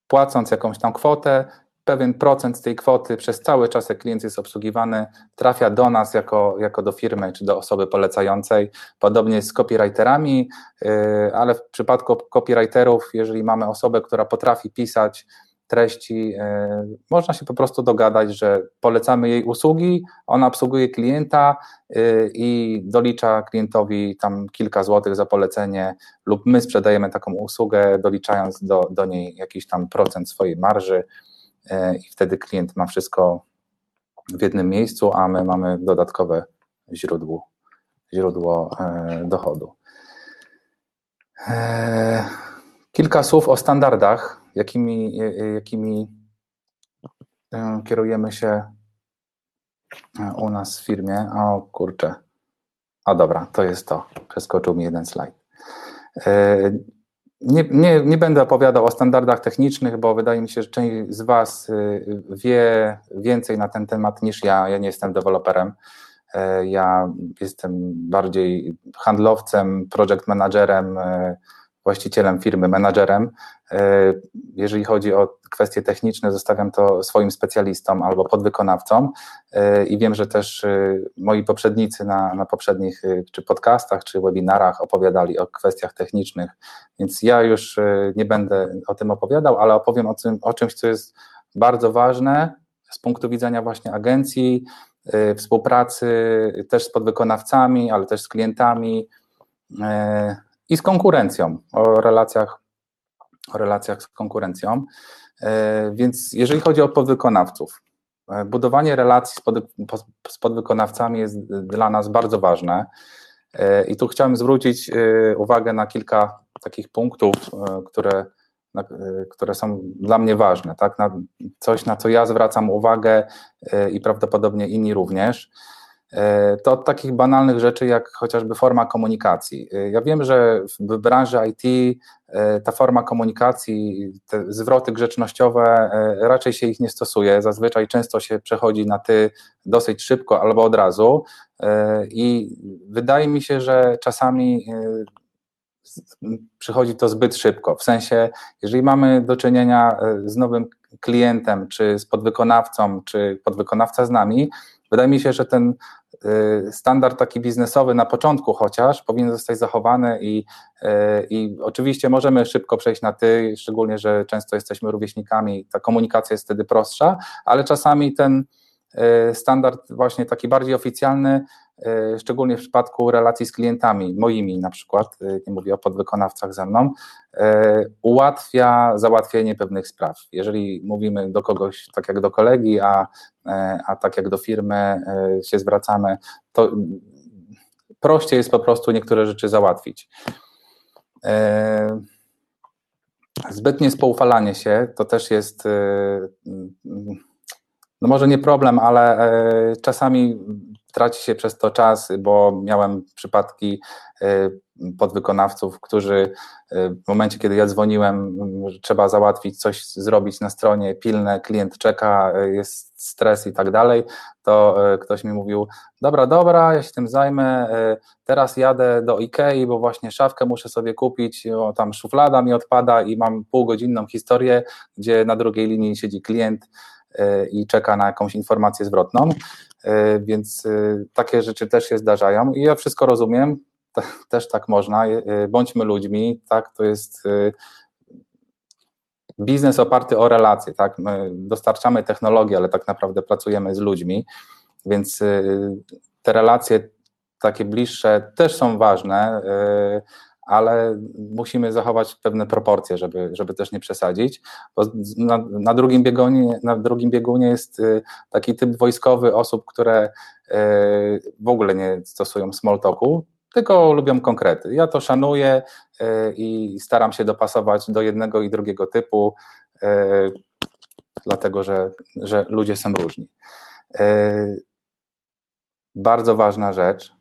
C: płacąc jakąś tam kwotę, pewien procent z tej kwoty przez cały czas, jak klient jest obsługiwany, trafia do nas jako, jako do firmy czy do osoby polecającej. Podobnie jest z copywriterami, e, ale w przypadku copywriterów, jeżeli mamy osobę, która potrafi pisać treści. E, można się po prostu dogadać, że polecamy jej usługi, ona obsługuje klienta e, i dolicza klientowi tam kilka złotych za polecenie, lub my sprzedajemy taką usługę, doliczając do, do niej jakiś tam procent swojej marży e, i wtedy klient ma wszystko w jednym miejscu, a my mamy dodatkowe źródło, źródło dochodu. Kilka słów o standardach jakimi, jakimi e, kierujemy się e, u nas w firmie. O kurczę. A dobra, to jest to. Przeskoczył mi jeden slajd. E, nie, nie, nie będę opowiadał o standardach technicznych, bo wydaje mi się, że część z Was wie więcej na ten temat niż ja. Ja nie jestem deweloperem. Ja jestem bardziej handlowcem, project managerem, właścicielem firmy, menadżerem. E, jeżeli chodzi o kwestie techniczne, zostawiam to swoim specjalistom albo podwykonawcom e, i wiem, że też e, moi poprzednicy na, na poprzednich czy podcastach, czy webinarach opowiadali o kwestiach technicznych, więc ja już nie będę o tym opowiadał, ale opowiem o, tym, o czymś, co jest bardzo ważne z punktu widzenia właśnie agencji, współpracy też z podwykonawcami, ale też z klientami, i z konkurencją, o relacjach, o relacjach z konkurencją. E, więc jeżeli chodzi o podwykonawców, e, budowanie relacji z, pod, z podwykonawcami jest dla nas bardzo ważne. E, I tu chciałem zwrócić uwagę na kilka takich punktów, które, które są dla mnie ważne. Tak? Na coś, na co ja zwracam uwagę i prawdopodobnie inni również. E, to od takich banalnych rzeczy, jak chociażby forma komunikacji. E, ja wiem, że w branży IT e, ta forma komunikacji, te zwroty grzecznościowe, raczej się ich nie stosuje. Zazwyczaj często się przechodzi na ty dosyć szybko albo od razu. I wydaje mi się, że czasami przychodzi to zbyt szybko. W sensie, jeżeli mamy do czynienia z nowym klientem, czy z podwykonawcą, czy podwykonawca z nami, wydaje mi się, że ten Y, standard taki biznesowy na początku chociaż powinien zostać zachowany i, y, i oczywiście możemy szybko przejść na ty, szczególnie, że często jesteśmy rówieśnikami, ta komunikacja jest wtedy prostsza, ale czasami ten standard właśnie taki bardziej oficjalny, szczególnie w przypadku relacji z klientami, moimi na przykład, nie mówię o podwykonawcach ze mną, ułatwia załatwienie pewnych spraw. Jeżeli mówimy do kogoś tak jak do kolegi, a E, a tak jak do firmy e, się zwracamy, to prościej jest po prostu niektóre rzeczy załatwić. E, zbytnie spoufalanie się to też jest, no może nie problem, ale czasami traci się przez to czas, bo miałem przypadki podwykonawców, którzy w momencie, kiedy ja dzwoniłem, trzeba załatwić coś, zrobić na stronie, pilne, klient czeka, jest stres i tak dalej, to ktoś mi mówił, dobra, dobra, ja się tym zajmę, teraz jadę do Ikei, bo właśnie szafkę muszę sobie kupić, o, tam szuflada mi odpada i mam półgodzinną historię, gdzie na drugiej linii siedzi klient i czeka na jakąś informację zwrotną, więc takie rzeczy też się zdarzają. I ja wszystko rozumiem, też tak można, bądźmy ludźmi, tak, to jest biznes oparty o relacje, tak, my dostarczamy technologię, ale tak naprawdę pracujemy z ludźmi, więc te relacje takie bliższe też są ważne, ale musimy zachować pewne proporcje, żeby, żeby też nie przesadzić. Bo na, na, drugim biegunie, na drugim biegunie jest taki typ wojskowy osób, które w ogóle nie stosują small talku, tylko lubią konkrety. Ja to szanuję e, i staram się dopasować do jednego i drugiego typu, dlatego że, że ludzie są różni. Bardzo ważna rzecz,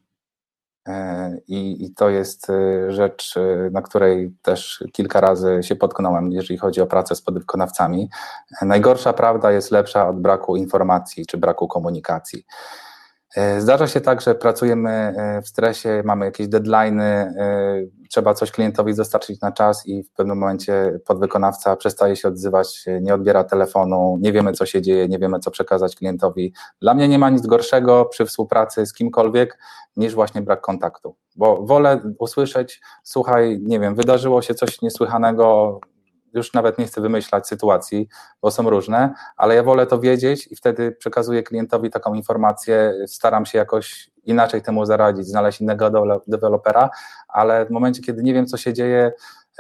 C: i, I, to jest rzecz, na której też kilka razy się potknąłem, jeżeli chodzi o pracę z podwykonawcami. Najgorsza prawda jest lepsza od braku informacji czy braku komunikacji. E, zdarza się tak, że pracujemy e, w stresie, mamy jakieś deadlines, e, trzeba coś klientowi dostarczyć na czas i w pewnym momencie podwykonawca przestaje się odzywać, nie odbiera telefonu, nie wiemy co się dzieje, nie wiemy co przekazać klientowi. Dla mnie nie ma nic gorszego przy współpracy z kimkolwiek niż właśnie brak kontaktu, bo wolę usłyszeć, słuchaj, nie wiem, wydarzyło się coś niesłychanego, już nawet nie chcę wymyślać sytuacji, bo są różne, ale ja wolę to wiedzieć i wtedy przekazuję klientowi taką informację, staram się jakoś inaczej temu zaradzić, znaleźć innego dewelopera, ale w momencie, kiedy nie wiem, co się dzieje,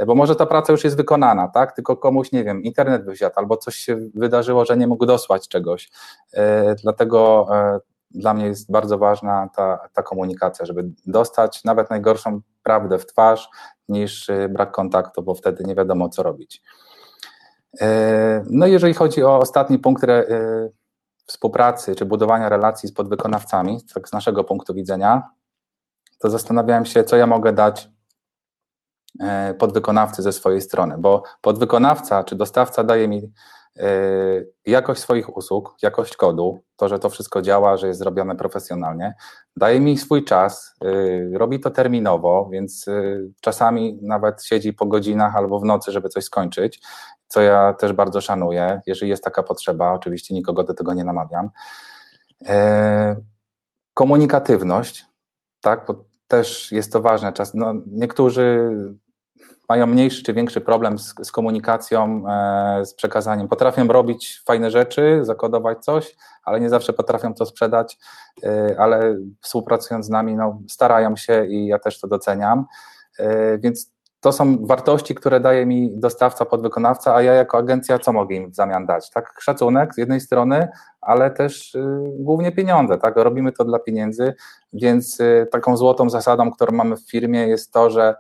C: bo może ta praca już jest wykonana, tak? Tylko komuś, nie wiem, internet wysiadł, albo coś się wydarzyło, że nie mógł dosłać czegoś. E, dlatego e, dla mnie jest bardzo ważna ta, ta komunikacja, żeby dostać nawet najgorszą prawdę w twarz, niż y, brak kontaktu, bo wtedy nie wiadomo, co robić. E, no jeżeli chodzi o ostatni punkt y, współpracy czy budowania relacji z podwykonawcami, tak z naszego punktu widzenia, to zastanawiałem się, co ja mogę dać e, podwykonawcy ze swojej strony, bo podwykonawca czy dostawca daje mi jakość swoich usług, jakość kodu, to, że to wszystko działa, że jest zrobione profesjonalnie, daje mi swój czas, e, robi to terminowo, więc e, czasami nawet siedzi po godzinach albo w nocy, żeby coś skończyć, co ja też bardzo szanuję, jeżeli jest taka potrzeba, oczywiście nikogo do tego nie namawiam. Komunikatywność, tak, bo też jest to ważne. Czas, no, niektórzy mają mniejszy czy większy problem z, z komunikacją, e, z przekazaniem. Potrafią robić fajne rzeczy, zakodować coś, ale nie zawsze potrafią to sprzedać, e, ale współpracując z nami, no, starają się i ja też to doceniam. E, więc to są wartości, które daje mi dostawca, podwykonawca, a ja jako agencja co mogę im w zamian dać? Tak, szacunek z jednej strony, ale też y, głównie pieniądze, tak? Robimy to dla pieniędzy, więc y, taką złotą zasadą, którą mamy w firmie jest to, że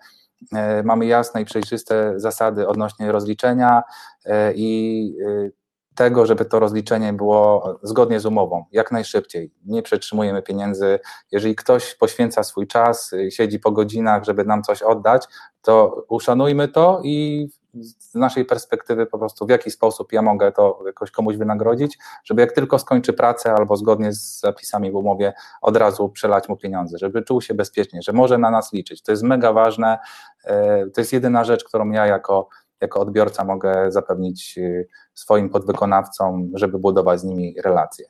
C: mamy jasne i przejrzyste zasady odnośnie rozliczenia e, i e, tego, żeby to rozliczenie było zgodnie z umową, jak najszybciej. Nie przetrzymujemy pieniędzy. Jeżeli ktoś poświęca swój czas, siedzi po godzinach, żeby nam coś oddać, to uszanujmy to i z naszej perspektywy po prostu w jaki sposób ja mogę to jakoś komuś wynagrodzić, żeby jak tylko skończy pracę albo zgodnie z zapisami w umowie od razu przelać mu pieniądze, żeby czuł się bezpiecznie, że może na nas liczyć. To jest mega ważne. E, to jest jedyna rzecz, którą ja jako, jako odbiorca mogę zapewnić e, swoim podwykonawcom, żeby budować z nimi relacje.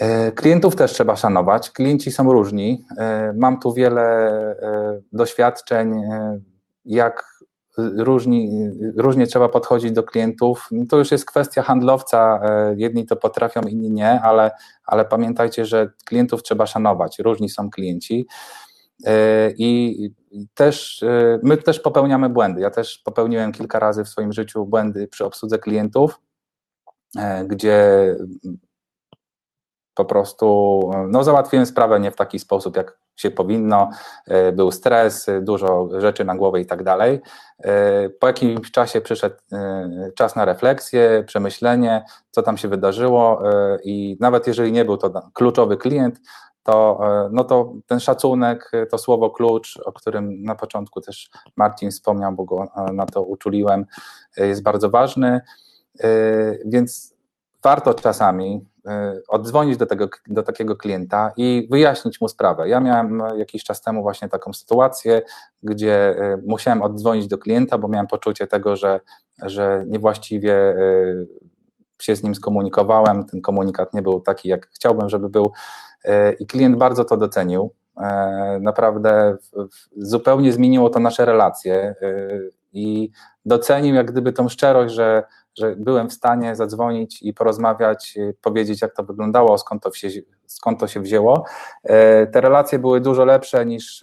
C: E, klientów też trzeba szanować. Klienci są różni. Mam tu wiele doświadczeń, jak różni, różnie trzeba podchodzić do klientów. To już jest kwestia handlowca. E, jedni to potrafią, inni nie, ale, ale pamiętajcie, że klientów trzeba szanować. Różni są klienci. E, I też e, my też popełniamy błędy. Ja też popełniłem kilka razy w swoim życiu błędy przy obsłudze klientów, gdzie po prostu no, załatwiłem sprawę nie w taki sposób, jak się powinno. E, był stres, dużo rzeczy na głowę i tak dalej. E, po jakimś czasie przyszedł e, czas na refleksję, przemyślenie, co tam się wydarzyło i nawet jeżeli nie był to kluczowy klient, to, no to ten szacunek, to słowo klucz, o którym na początku też Marcin wspomniał, bo go na to uczuliłem, jest bardzo ważny. Więc warto czasami oddzwonić do, tego, do takiego klienta i wyjaśnić mu sprawę. Ja miałem jakiś czas temu właśnie taką sytuację, gdzie musiałem oddzwonić do klienta, bo miałem poczucie tego, że, że niewłaściwie się z nim skomunikowałem, ten komunikat nie był taki, jak chciałbym, żeby był e, i klient bardzo to docenił. E, naprawdę zupełnie zmieniło to nasze relacje e, i docenił jak gdyby tą szczerość, że, że byłem w stanie zadzwonić i porozmawiać, powiedzieć jak to wyglądało, skąd to się, skąd to się wzięło. Te relacje były dużo lepsze niż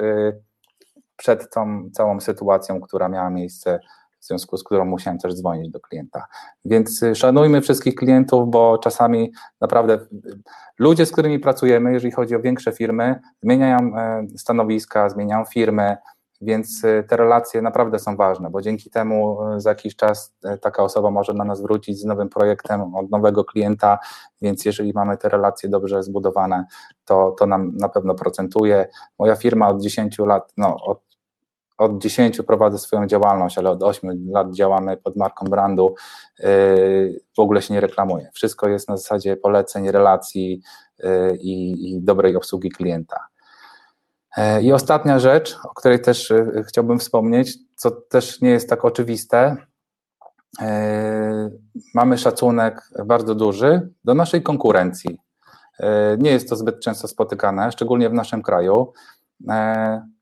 C: przed tą całą sytuacją, która miała miejsce w związku z którą musiałem też dzwonić do klienta. Więc y, szanujmy wszystkich klientów, bo czasami naprawdę y, ludzie, z którymi pracujemy, jeżeli chodzi o większe firmy, zmieniają e, stanowiska, zmieniają firmy, więc y, te relacje naprawdę są ważne, bo dzięki temu za jakiś czas e, taka osoba może na nas wrócić z nowym projektem od nowego klienta, więc jeżeli mamy te relacje dobrze zbudowane, to, to nam na pewno procentuje. Moja firma od 10 lat, no od od 10 prowadzę swoją działalność, ale od 8 lat działamy pod marką brandu, yy, w ogóle się nie reklamuję. Wszystko jest na zasadzie poleceń, relacji yy, i dobrej obsługi klienta. Yy, I ostatnia rzecz, o której też chciałbym wspomnieć, co też nie jest tak oczywiste, mamy szacunek bardzo duży do naszej konkurencji. Nie jest to zbyt często spotykane, szczególnie w naszym kraju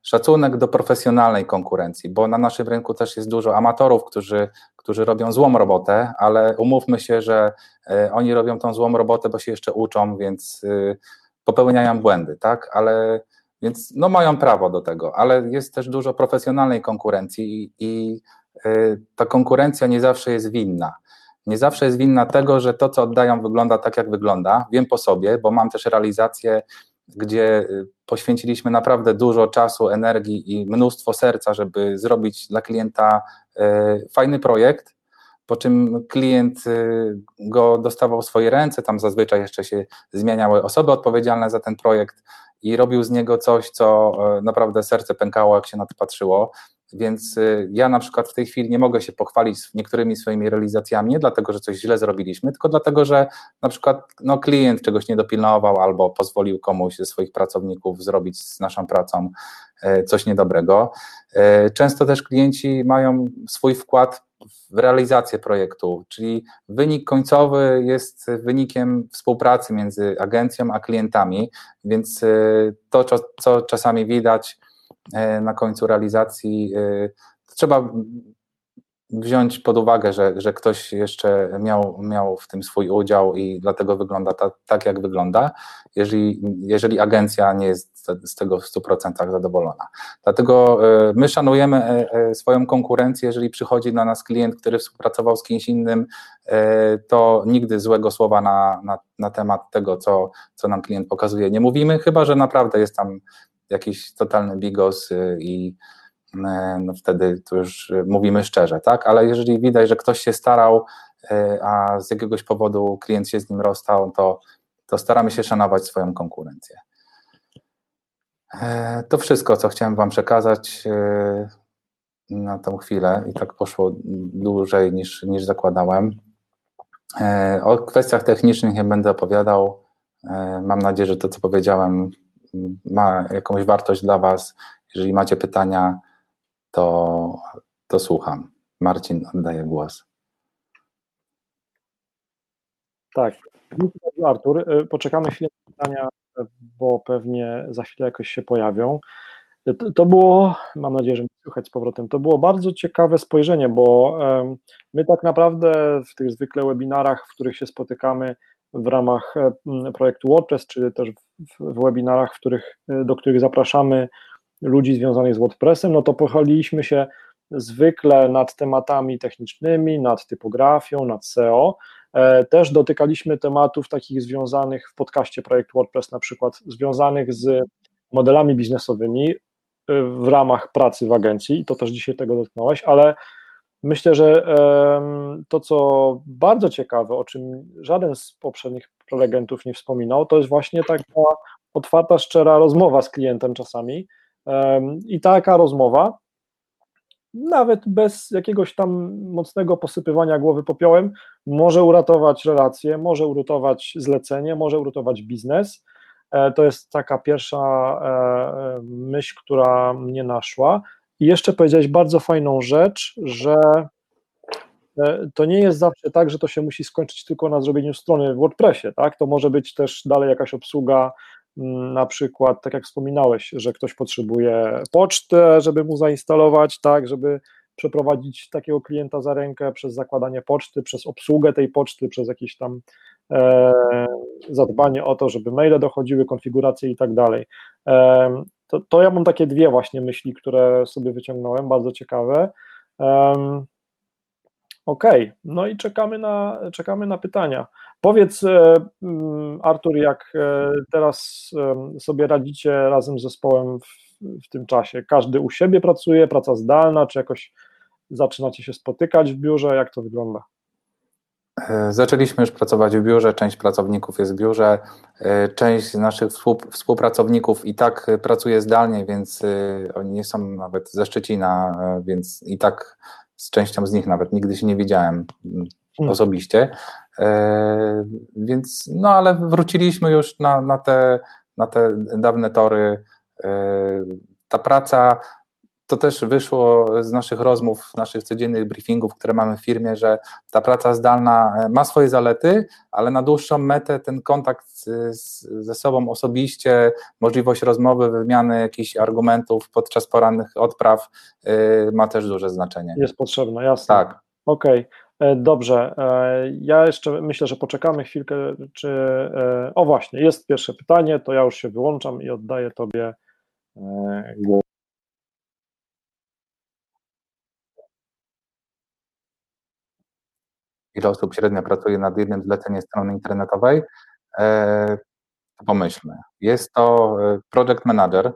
C: szacunek do profesjonalnej konkurencji, bo na naszym rynku też jest dużo amatorów, którzy, którzy robią złą robotę, ale umówmy się, że e, oni robią tą złą robotę, bo się jeszcze uczą, więc e, popełniają błędy, tak? Ale więc no mają prawo do tego, ale jest też dużo profesjonalnej konkurencji i, i e, ta konkurencja nie zawsze jest winna. Nie zawsze jest winna tego, że to, co oddają, wygląda tak, jak wygląda. Wiem po sobie, bo mam też realizację gdzie y, poświęciliśmy naprawdę dużo czasu, energii i mnóstwo serca, żeby zrobić dla klienta y, fajny projekt, po czym klient y, go dostawał w swoje ręce, tam zazwyczaj jeszcze się zmieniały osoby odpowiedzialne za ten projekt i robił z niego coś, co naprawdę serce pękało, jak się na to patrzyło. Więc y, ja na przykład w tej chwili nie mogę się pochwalić niektórymi swoimi realizacjami, nie dlatego, że coś źle zrobiliśmy, tylko dlatego, że na przykład no, klient czegoś nie dopilnował albo pozwolił komuś ze swoich pracowników zrobić z naszą pracą e, coś niedobrego. E, często też klienci mają swój wkład w realizację projektu, czyli wynik końcowy jest wynikiem współpracy między agencją a klientami, więc e, to, co czasami widać, E, na końcu realizacji, e, trzeba wziąć pod uwagę, że, że ktoś jeszcze miał, miał w tym swój udział i dlatego wygląda ta, tak, jak wygląda, jeżeli, jeżeli agencja nie jest z tego w 100% zadowolona. Dlatego e, my szanujemy swoją konkurencję, jeżeli przychodzi na nas klient, który współpracował z kimś innym, to nigdy złego słowa na, na, na temat tego, co, co nam klient pokazuje, nie mówimy, chyba że naprawdę jest tam jakiś totalny bigos i no wtedy to już mówimy szczerze, tak? Ale jeżeli widać, że ktoś się starał, y, a z jakiegoś powodu klient się z nim rozstał, to, to staramy się szanować swoją konkurencję. E, to wszystko, co chciałem Wam przekazać na tą chwilę i tak poszło dłużej niż, niż zakładałem. E, o kwestiach technicznych nie będę opowiadał. E, mam nadzieję, że to, co powiedziałem, ma jakąś wartość dla Was. Jeżeli macie pytania, to, to słucham. Marcin, oddaję głos.
B: Tak. Artur, y, poczekamy chwilę na pytania, bo pewnie za chwilę jakoś się pojawią. To, to było, mam nadzieję, że słychać z powrotem, to było bardzo ciekawe spojrzenie, bo my tak naprawdę w tych zwykle webinarach, w których się spotykamy, w ramach projektu WordPress, czy też w webinarach, w których, e, do których zapraszamy ludzi związanych z WordPressem, no to pochyliliśmy się zwykle nad tematami technicznymi, nad typografią, nad SEO. E, też dotykaliśmy tematów takich związanych w podcaście Projekt WordPress, na przykład związanych z modelami biznesowymi w ramach pracy w agencji, to też dzisiaj tego dotknąłeś, ale Myślę, że to, co bardzo ciekawe, o czym żaden z poprzednich prelegentów nie wspominał, to jest właśnie taka otwarta, szczera rozmowa z klientem czasami. I taka rozmowa, nawet bez jakiegoś tam mocnego posypywania głowy popiołem, może uratować relacje, może uratować zlecenie, może uratować biznes. E, to jest taka pierwsza e, myśl, która mnie naszła. I jeszcze powiedziałeś bardzo fajną rzecz, że e, to nie jest zawsze tak, że to się musi skończyć tylko na zrobieniu strony w WordPressie, tak? To może być też dalej jakaś obsługa, na przykład, tak jak wspominałeś, że ktoś potrzebuje pocztę, żeby mu zainstalować, tak, żeby przeprowadzić takiego klienta za rękę przez zakładanie poczty, przez obsługę tej poczty, przez jakieś tam e, zadbanie o to, żeby maile dochodziły, konfiguracje i tak dalej. E, to, to ja mam takie dwie właśnie myśli, które sobie wyciągnąłem, bardzo ciekawe. Um, Okej, okay. no i czekamy na, czekamy na pytania. Powiedz, e, mm, Artur, jak e, teraz sobie radzicie razem z zespołem w, w tym czasie? Każdy u siebie pracuje, praca zdalna, czy jakoś zaczynacie się spotykać w biurze? Jak to wygląda?
C: E, zaczęliśmy już pracować w biurze, część pracowników jest w biurze, e, część naszych współpracowników i tak pracuje zdalnie, więc e, oni nie są nawet ze Szczecina, więc i tak z częścią z nich nawet nigdy się nie widziałem mm, hmm. osobiście. Więc no ale wróciliśmy już na, na, te, na te dawne tory. Ta praca to też wyszło z naszych rozmów, naszych codziennych briefingów, które mamy w firmie, że ta praca zdalna e, ma swoje zalety, ale na dłuższą metę ten kontakt z, ze sobą osobiście, możliwość rozmowy, wymiany jakichś argumentów podczas porannych odpraw yy, ma też duże znaczenie.
B: Jest potrzebne, jasne. Tak. Okej. Okay. E, dobrze, ja jeszcze myślę, że poczekamy chwilkę, czy. O właśnie, jest pierwsze pytanie, to ja już się wyłączam i oddaję Tobie głos.
C: ile osób średnio pracuje nad jednym zleceniem strony internetowej, e, to pomyślmy. Jest to e, project manager,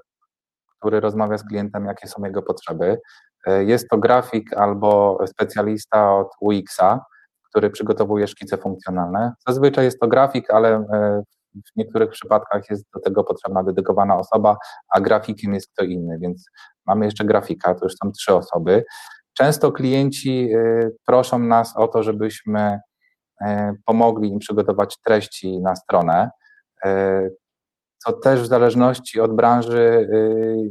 C: który rozmawia z klientem, jakie są jego potrzeby. E, jest to grafik albo specjalista od UX-a, który przygotowuje szkice funkcjonalne. Zazwyczaj jest to grafik, ale w niektórych przypadkach jest do tego potrzebna dedykowana osoba, a grafikiem jest kto inny, więc mamy jeszcze grafika, to już są trzy osoby. Często klienci y, proszą nas o to, żebyśmy pomogli im przygotować treści na stronę, co też w zależności od branży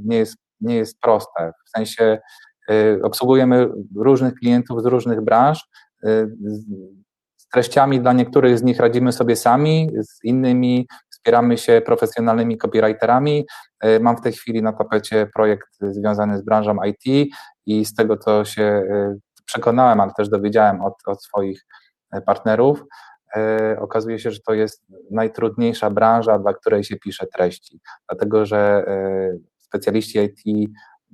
C: nie jest, nie jest proste. W sensie obsługujemy różnych klientów z różnych branż. Z treściami dla niektórych z nich radzimy sobie sami, z innymi wspieramy się profesjonalnymi copywriterami. Mam w tej chwili na tapecie projekt związany z branżą IT, i z tego, co się przekonałem, ale też dowiedziałem od, od swoich partnerów, okazuje się, że to jest najtrudniejsza branża, dla której się pisze treści, dlatego że specjaliści IT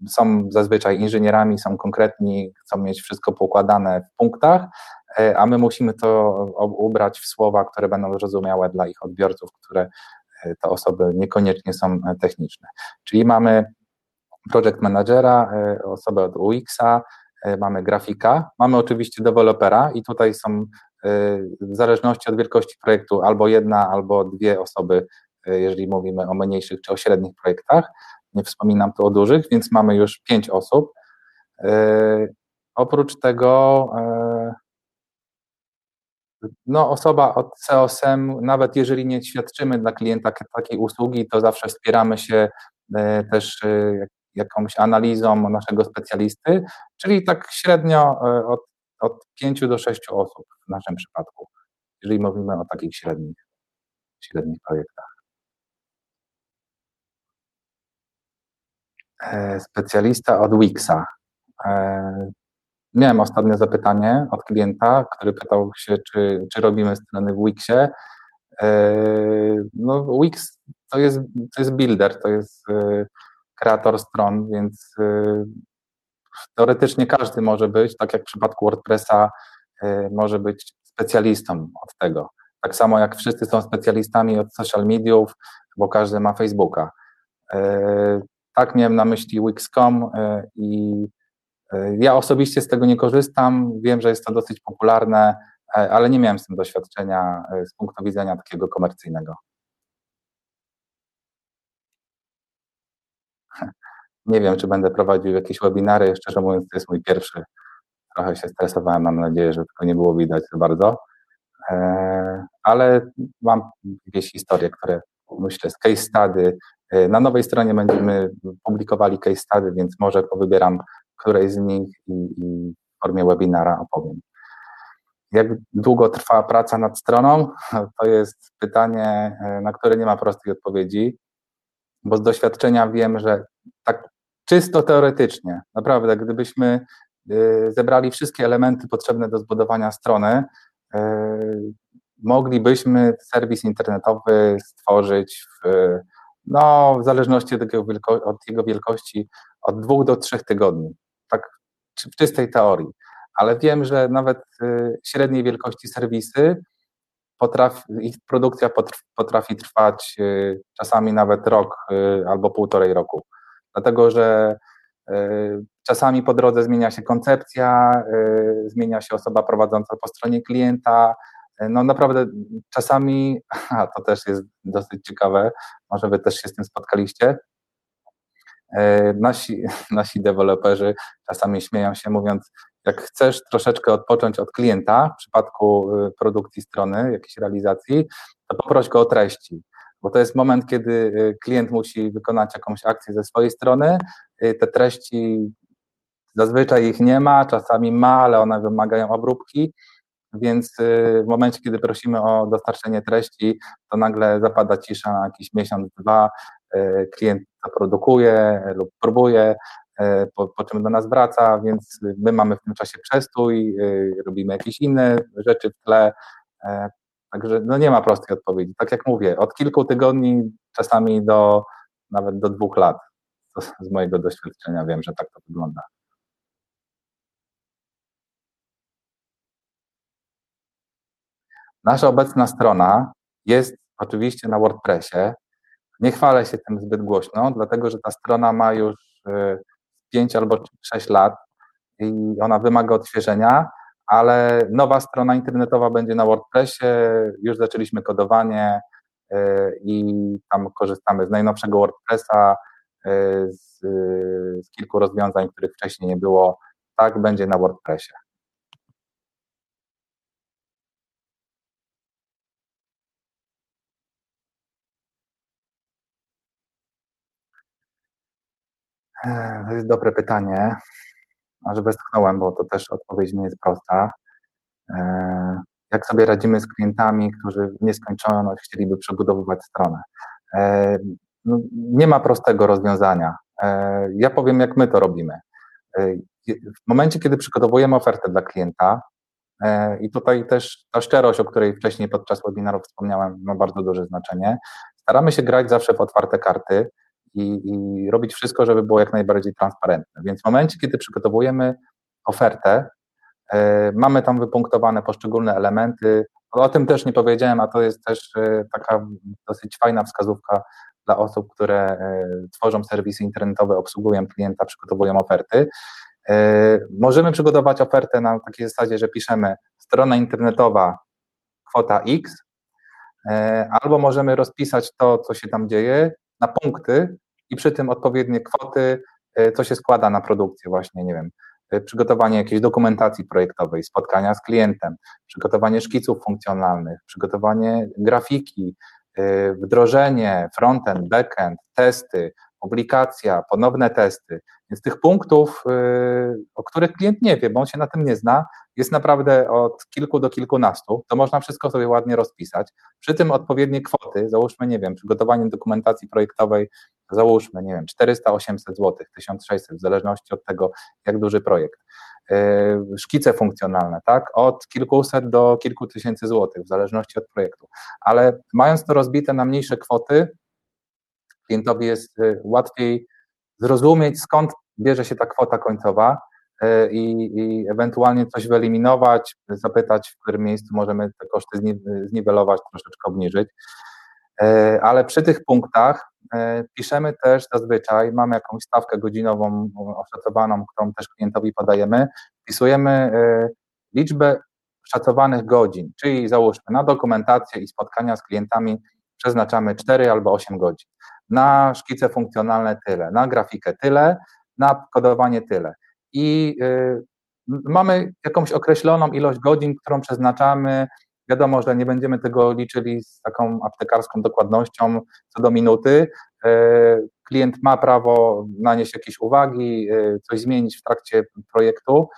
C: są zazwyczaj inżynierami, są konkretni, chcą mieć wszystko poukładane w punktach, a my musimy to ubrać w słowa, które będą zrozumiałe dla ich odbiorców, które te osoby niekoniecznie są techniczne. Czyli mamy project managera, e, osobę od UX-a, e, mamy grafika, mamy oczywiście dewelopera i tutaj są e, w zależności od wielkości projektu albo jedna, albo dwie osoby, jeżeli mówimy o mniejszych czy o średnich projektach. Nie wspominam tu o dużych, więc mamy już pięć osób. Oprócz tego no, osoba od COSM, nawet jeżeli nie świadczymy dla klienta takiej usługi, to zawsze wspieramy się też jakąś analizą naszego specjalisty, czyli tak średnio od, od 5 do 6 osób w naszym przypadku, jeżeli mówimy o takich średnich, średnich projektach. E, specjalista od Wixa. E, miałem ostatnio zapytanie od klienta, który pytał się, czy, czy robimy strony w Wixie. No, Wix to jest, to jest builder, to jest kreator stron, więc teoretycznie każdy może być, tak jak w przypadku WordPressa, y, może być specjalistą od tego. Tak samo jak wszyscy są specjalistami od social mediów, bo każdy ma Facebooka. Y, tak miałem na myśli Wix.com i Ja osobiście z tego nie korzystam, wiem, że jest to dosyć popularne, ale nie miałem z tym doświadczenia z punktu widzenia takiego komercyjnego. Nie wiem, czy będę prowadził jakieś webinary, szczerze mówiąc, to jest mój pierwszy. Trochę się stresowałem, mam nadzieję, że tego nie było widać za bardzo. E, ale mam jakieś historie, które myślę z case study. E, na nowej stronie będziemy publikowali case study, więc może powybieram której z nich i, i w formie webinara opowiem. Jak długo trwa praca nad stroną? To jest pytanie, e, na które nie ma prostej odpowiedzi, bo z doświadczenia wiem, że tak czysto teoretycznie, naprawdę, gdybyśmy zebrali wszystkie elementy potrzebne do zbudowania strony, E, moglibyśmy serwis internetowy stworzyć w, no, w zależności od jego, wielko, od jego wielkości od dwóch do trzech tygodni. Tak w czystej teorii. Ale wiem, że nawet e, średniej wielkości serwisy potrafi, ich produkcja potrafi trwać czasami nawet rok albo półtorej roku. Dlatego, że Czasami po drodze zmienia się koncepcja, y, zmienia się osoba prowadząca po stronie klienta. No naprawdę czasami, a to też jest dosyć ciekawe, może wy też się z tym spotkaliście, nasi, nasi deweloperzy czasami śmieją się mówiąc, jak chcesz troszeczkę odpocząć od klienta w przypadku produkcji strony, jakiejś realizacji, to poproś go o treści bo to jest moment, kiedy klient musi wykonać jakąś akcję ze swojej strony. Te treści Zazwyczaj ich nie ma, czasami ma, ale one wymagają obróbki, więc y, w momencie, kiedy prosimy o dostarczenie treści, to nagle zapada cisza na jakiś miesiąc, dwa, y, klient produkuje lub próbuje, y, po, po czym do nas wraca, więc my mamy w tym czasie przestój, robimy jakieś inne rzeczy w tle, Także no nie ma prostej odpowiedzi. Tak jak mówię, od kilku tygodni, czasami do nawet do dwóch lat. z mojego doświadczenia wiem, że tak to wygląda. Nasza obecna strona jest oczywiście na WordPressie. Nie chwalę się tym zbyt głośno, dlatego że ta strona ma już 5 y, albo 6 lat i ona wymaga odświeżenia, ale nowa strona internetowa będzie na WordPressie. Już zaczęliśmy kodowanie y, i tam korzystamy z najnowszego WordPressa, y, z, z kilku rozwiązań, których wcześniej nie było. Tak będzie na WordPressie. To jest dobre pytanie. Aż westchnąłem, bo to też odpowiedź nie jest prosta. E, jak sobie radzimy z klientami, którzy w nieskończoność chcieliby przebudowywać stronę? E, no, nie ma prostego rozwiązania. E, ja powiem, jak my to robimy. W momencie, kiedy przygotowujemy ofertę dla klienta, i tutaj też ta szczerość, o której wcześniej podczas webinaru wspomniałem, ma bardzo duże znaczenie. Staramy się grać zawsze w otwarte karty, i, i robić wszystko, żeby było jak najbardziej transparentne. Więc w momencie, kiedy przygotowujemy ofertę, e, mamy tam wypunktowane poszczególne elementy. O tym też nie powiedziałem, a to jest też e, taka dosyć fajna wskazówka dla osób, które e, tworzą serwisy internetowe, obsługują klienta, przygotowują oferty. Możemy przygotować ofertę na takiej zasadzie, że piszemy strona internetowa kwota X, albo możemy rozpisać to, co się tam dzieje, na punkty i przy tym odpowiednie kwoty, e, co się składa na produkcję właśnie, nie wiem, e, przygotowanie jakiejś dokumentacji projektowej, spotkania z klientem, przygotowanie szkiców funkcjonalnych, przygotowanie grafiki, e, wdrożenie, frontend, backend, testy, publikacja, ponowne testy. Więc tych punktów, y, o których klient nie wie, bo on się na tym nie zna, jest naprawdę od kilku do kilkunastu. To można wszystko sobie ładnie rozpisać. Przy tym odpowiednie kwoty, załóżmy, nie wiem, przygotowanie dokumentacji projektowej, załóżmy, nie wiem, 400-800 zł, 1600, w zależności od tego, jak duży projekt. Y, szkice funkcjonalne, tak, od kilkuset do kilku tysięcy złotych, w zależności od projektu. Ale mając to rozbite na mniejsze kwoty, klientowi jest y, łatwiej zrozumieć, skąd bierze się ta kwota końcowa y, i, i ewentualnie coś wyeliminować, zapytać, w którym miejscu możemy te koszty zniwelować, troszeczkę obniżyć. ale przy tych punktach piszemy też zazwyczaj, mamy jakąś stawkę godzinową oszacowaną, którą też klientowi podajemy, wpisujemy liczbę szacowanych godzin, czyli załóżmy na dokumentację i spotkania z klientami przeznaczamy 4 albo 8 godzin, na szkice funkcjonalne tyle, na grafikę tyle, na kodowanie tyle. I y, mamy jakąś określoną ilość godzin, którą przeznaczamy. Wiadomo, że nie będziemy tego liczyli z taką aptekarską dokładnością co do minuty. Y, klient ma prawo nanieść jakieś uwagi, y, coś zmienić w trakcie projektu.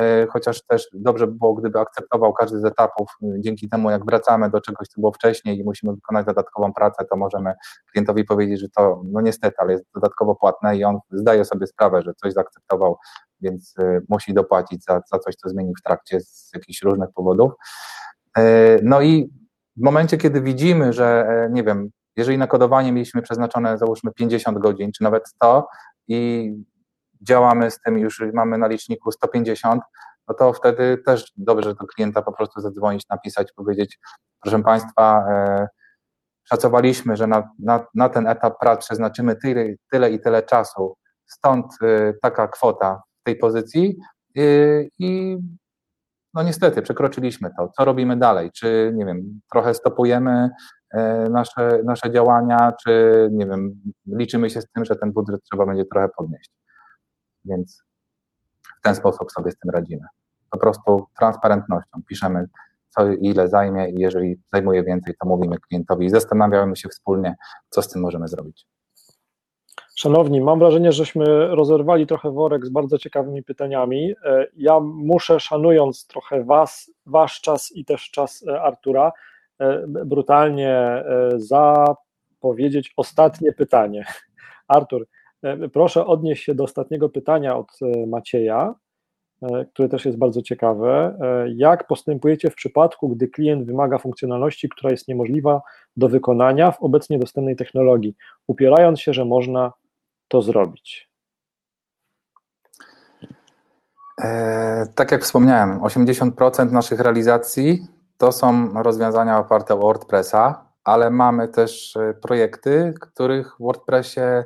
C: E, chociaż też dobrze by było, gdyby akceptował każdy z etapów. Dzięki temu, jak wracamy do czegoś, co było wcześniej i musimy wykonać dodatkową pracę, to możemy klientowi powiedzieć, że to, no niestety, ale jest dodatkowo płatne i on zdaje sobie sprawę, że coś zaakceptował, więc e, musi dopłacić za, za coś, co zmienił w trakcie z jakichś różnych powodów. E, no i w momencie, kiedy widzimy, że nie wiem, jeżeli na kodowanie mieliśmy przeznaczone załóżmy 50 godzin, czy nawet 100 i działamy z tym, już mamy na liczniku 150, no to wtedy też dobrze do klienta po prostu zadzwonić, napisać, powiedzieć, proszę Państwa, e, szacowaliśmy, że na, na, na, ten etap prac przeznaczymy tyle, tyle i tyle czasu, stąd e, taka kwota w tej pozycji e, i no niestety przekroczyliśmy to. Co robimy dalej? Czy, nie wiem, trochę stopujemy nasze, nasze działania, czy, nie wiem, liczymy się z tym, że ten budżet trzeba będzie trochę podnieść. Więc w ten sposób sobie z tym radzimy. Po prostu transparentnością piszemy, co ile zajmie i jeżeli zajmuje więcej, to mówimy klientowi i zastanawiamy się wspólnie, co z tym możemy zrobić.
B: Szanowni, mam wrażenie, żeśmy rozerwali trochę worek z bardzo ciekawymi pytaniami. E, ja muszę, szanując trochę Was, Wasz czas i też czas e, Artura, e, brutalnie zapowiedzieć ostatnie pytanie. Artur, proszę odnieść się do ostatniego pytania od e, Macieja, e, które też jest bardzo ciekawe. Jak postępujecie w przypadku, gdy klient wymaga funkcjonalności, która jest niemożliwa do wykonania w obecnie dostępnej technologii, upierając się, że można to zrobić?
C: tak jak wspomniałem, 80% naszych realizacji to są rozwiązania oparte o WordPressa, ale mamy też projekty, których w WordPressie E,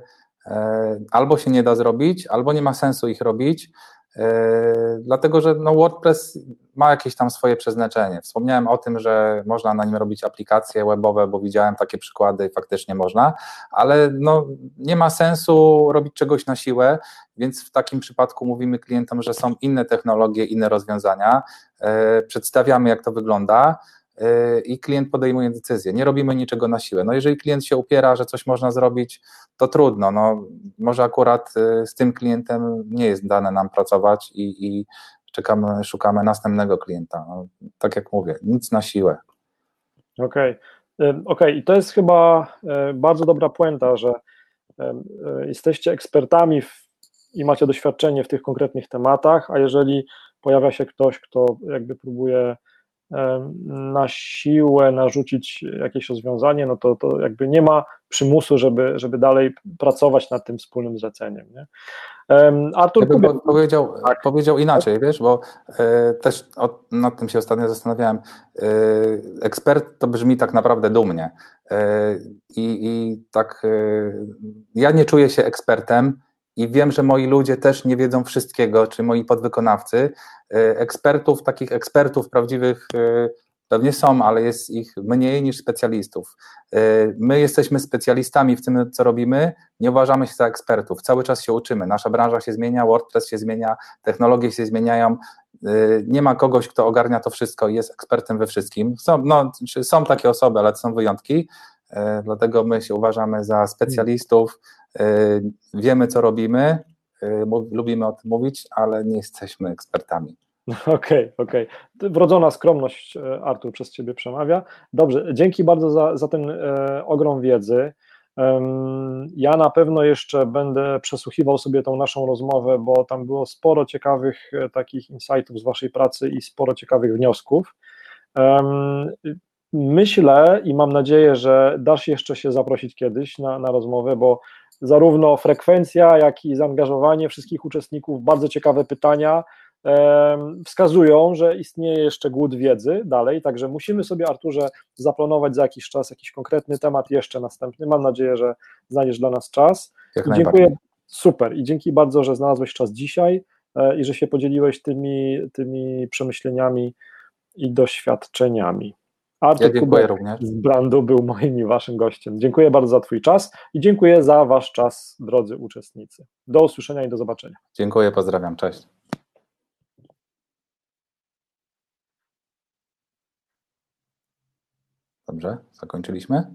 C: albo się nie da zrobić, albo nie ma sensu ich robić, e, dlatego że no WordPress ma jakieś tam swoje przeznaczenie. Wspomniałem o tym, że można na nim robić aplikacje webowe, bo widziałem takie przykłady i faktycznie można, ale no nie ma sensu robić czegoś na siłę, więc w takim przypadku mówimy klientom, że są inne technologie, inne rozwiązania, e, przedstawiamy jak to wygląda, i klient podejmuje decyzję. Nie robimy niczego na siłę. No jeżeli klient się upiera, że coś można zrobić, to trudno. No, może akurat y, z tym klientem nie jest dane nam pracować i, i czekamy, szukamy następnego klienta. No, tak jak mówię, nic na siłę.
B: Okej. Okay. Okay. i to jest chyba bardzo dobra puenta, że jesteście ekspertami w, i macie doświadczenie w tych konkretnych tematach, a jeżeli pojawia się ktoś, kto jakby próbuje na siłę narzucić jakieś rozwiązanie, no to, to jakby nie ma przymusu, żeby, żeby dalej pracować nad tym wspólnym zleceniem. Nie?
C: Artur powiedział, tak. powiedział inaczej, wiesz, bo e, też o, nad tym się ostatnio zastanawiałem. E, ekspert to brzmi tak naprawdę dumnie. E, i, I tak ja nie czuję się ekspertem, i wiem, że moi ludzie też nie wiedzą wszystkiego, czy moi podwykonawcy. E, ekspertów, takich ekspertów prawdziwych e, pewnie są, ale jest ich mniej niż specjalistów. E, my jesteśmy specjalistami w tym, co robimy, nie uważamy się za ekspertów, cały czas się uczymy. Nasza branża się zmienia, WordPress się zmienia, technologie się zmieniają. Nie ma kogoś, kto ogarnia to wszystko i jest ekspertem we wszystkim. Są, no, są takie osoby, ale to są wyjątki, dlatego my się uważamy za specjalistów. E, wiemy, co robimy, e, lubimy o tym mówić, ale nie jesteśmy ekspertami.
B: Okej, okay, okej. Okay. Wrodzona skromność, e, Artur, przez Ciebie przemawia. Dobrze, dzięki bardzo za, za ten e, ogrom wiedzy. Ja na pewno jeszcze będę przesłuchiwał sobie tą naszą rozmowę, bo tam było sporo ciekawych takich insightów z Waszej pracy i sporo ciekawych wniosków. Myślę i mam nadzieję, że dasz jeszcze się zaprosić kiedyś na, na rozmowę, bo zarówno frekwencja, jak i zaangażowanie wszystkich uczestników, bardzo ciekawe pytania, wskazują, że istnieje jeszcze głód wiedzy dalej, także musimy sobie, Arturze, zaplanować za jakiś czas jakiś konkretny temat jeszcze następny. Mam nadzieję, że znajdziesz dla nas czas.
C: Jak
B: I dziękuję, super i dzięki bardzo, że znalazłeś czas dzisiaj e, i że się podzieliłeś tymi, tymi przemyśleniami i doświadczeniami.
C: Artur ja Kubek również.
B: z Brandu był moim i waszym gościem. Dziękuję bardzo za twój czas i dziękuję za wasz czas, drodzy uczestnicy. Do usłyszenia i do zobaczenia.
C: Dziękuję, pozdrawiam, cześć. Dobrze, zakończyliśmy?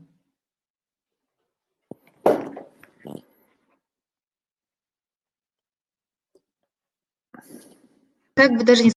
D: Tak, wydarzenie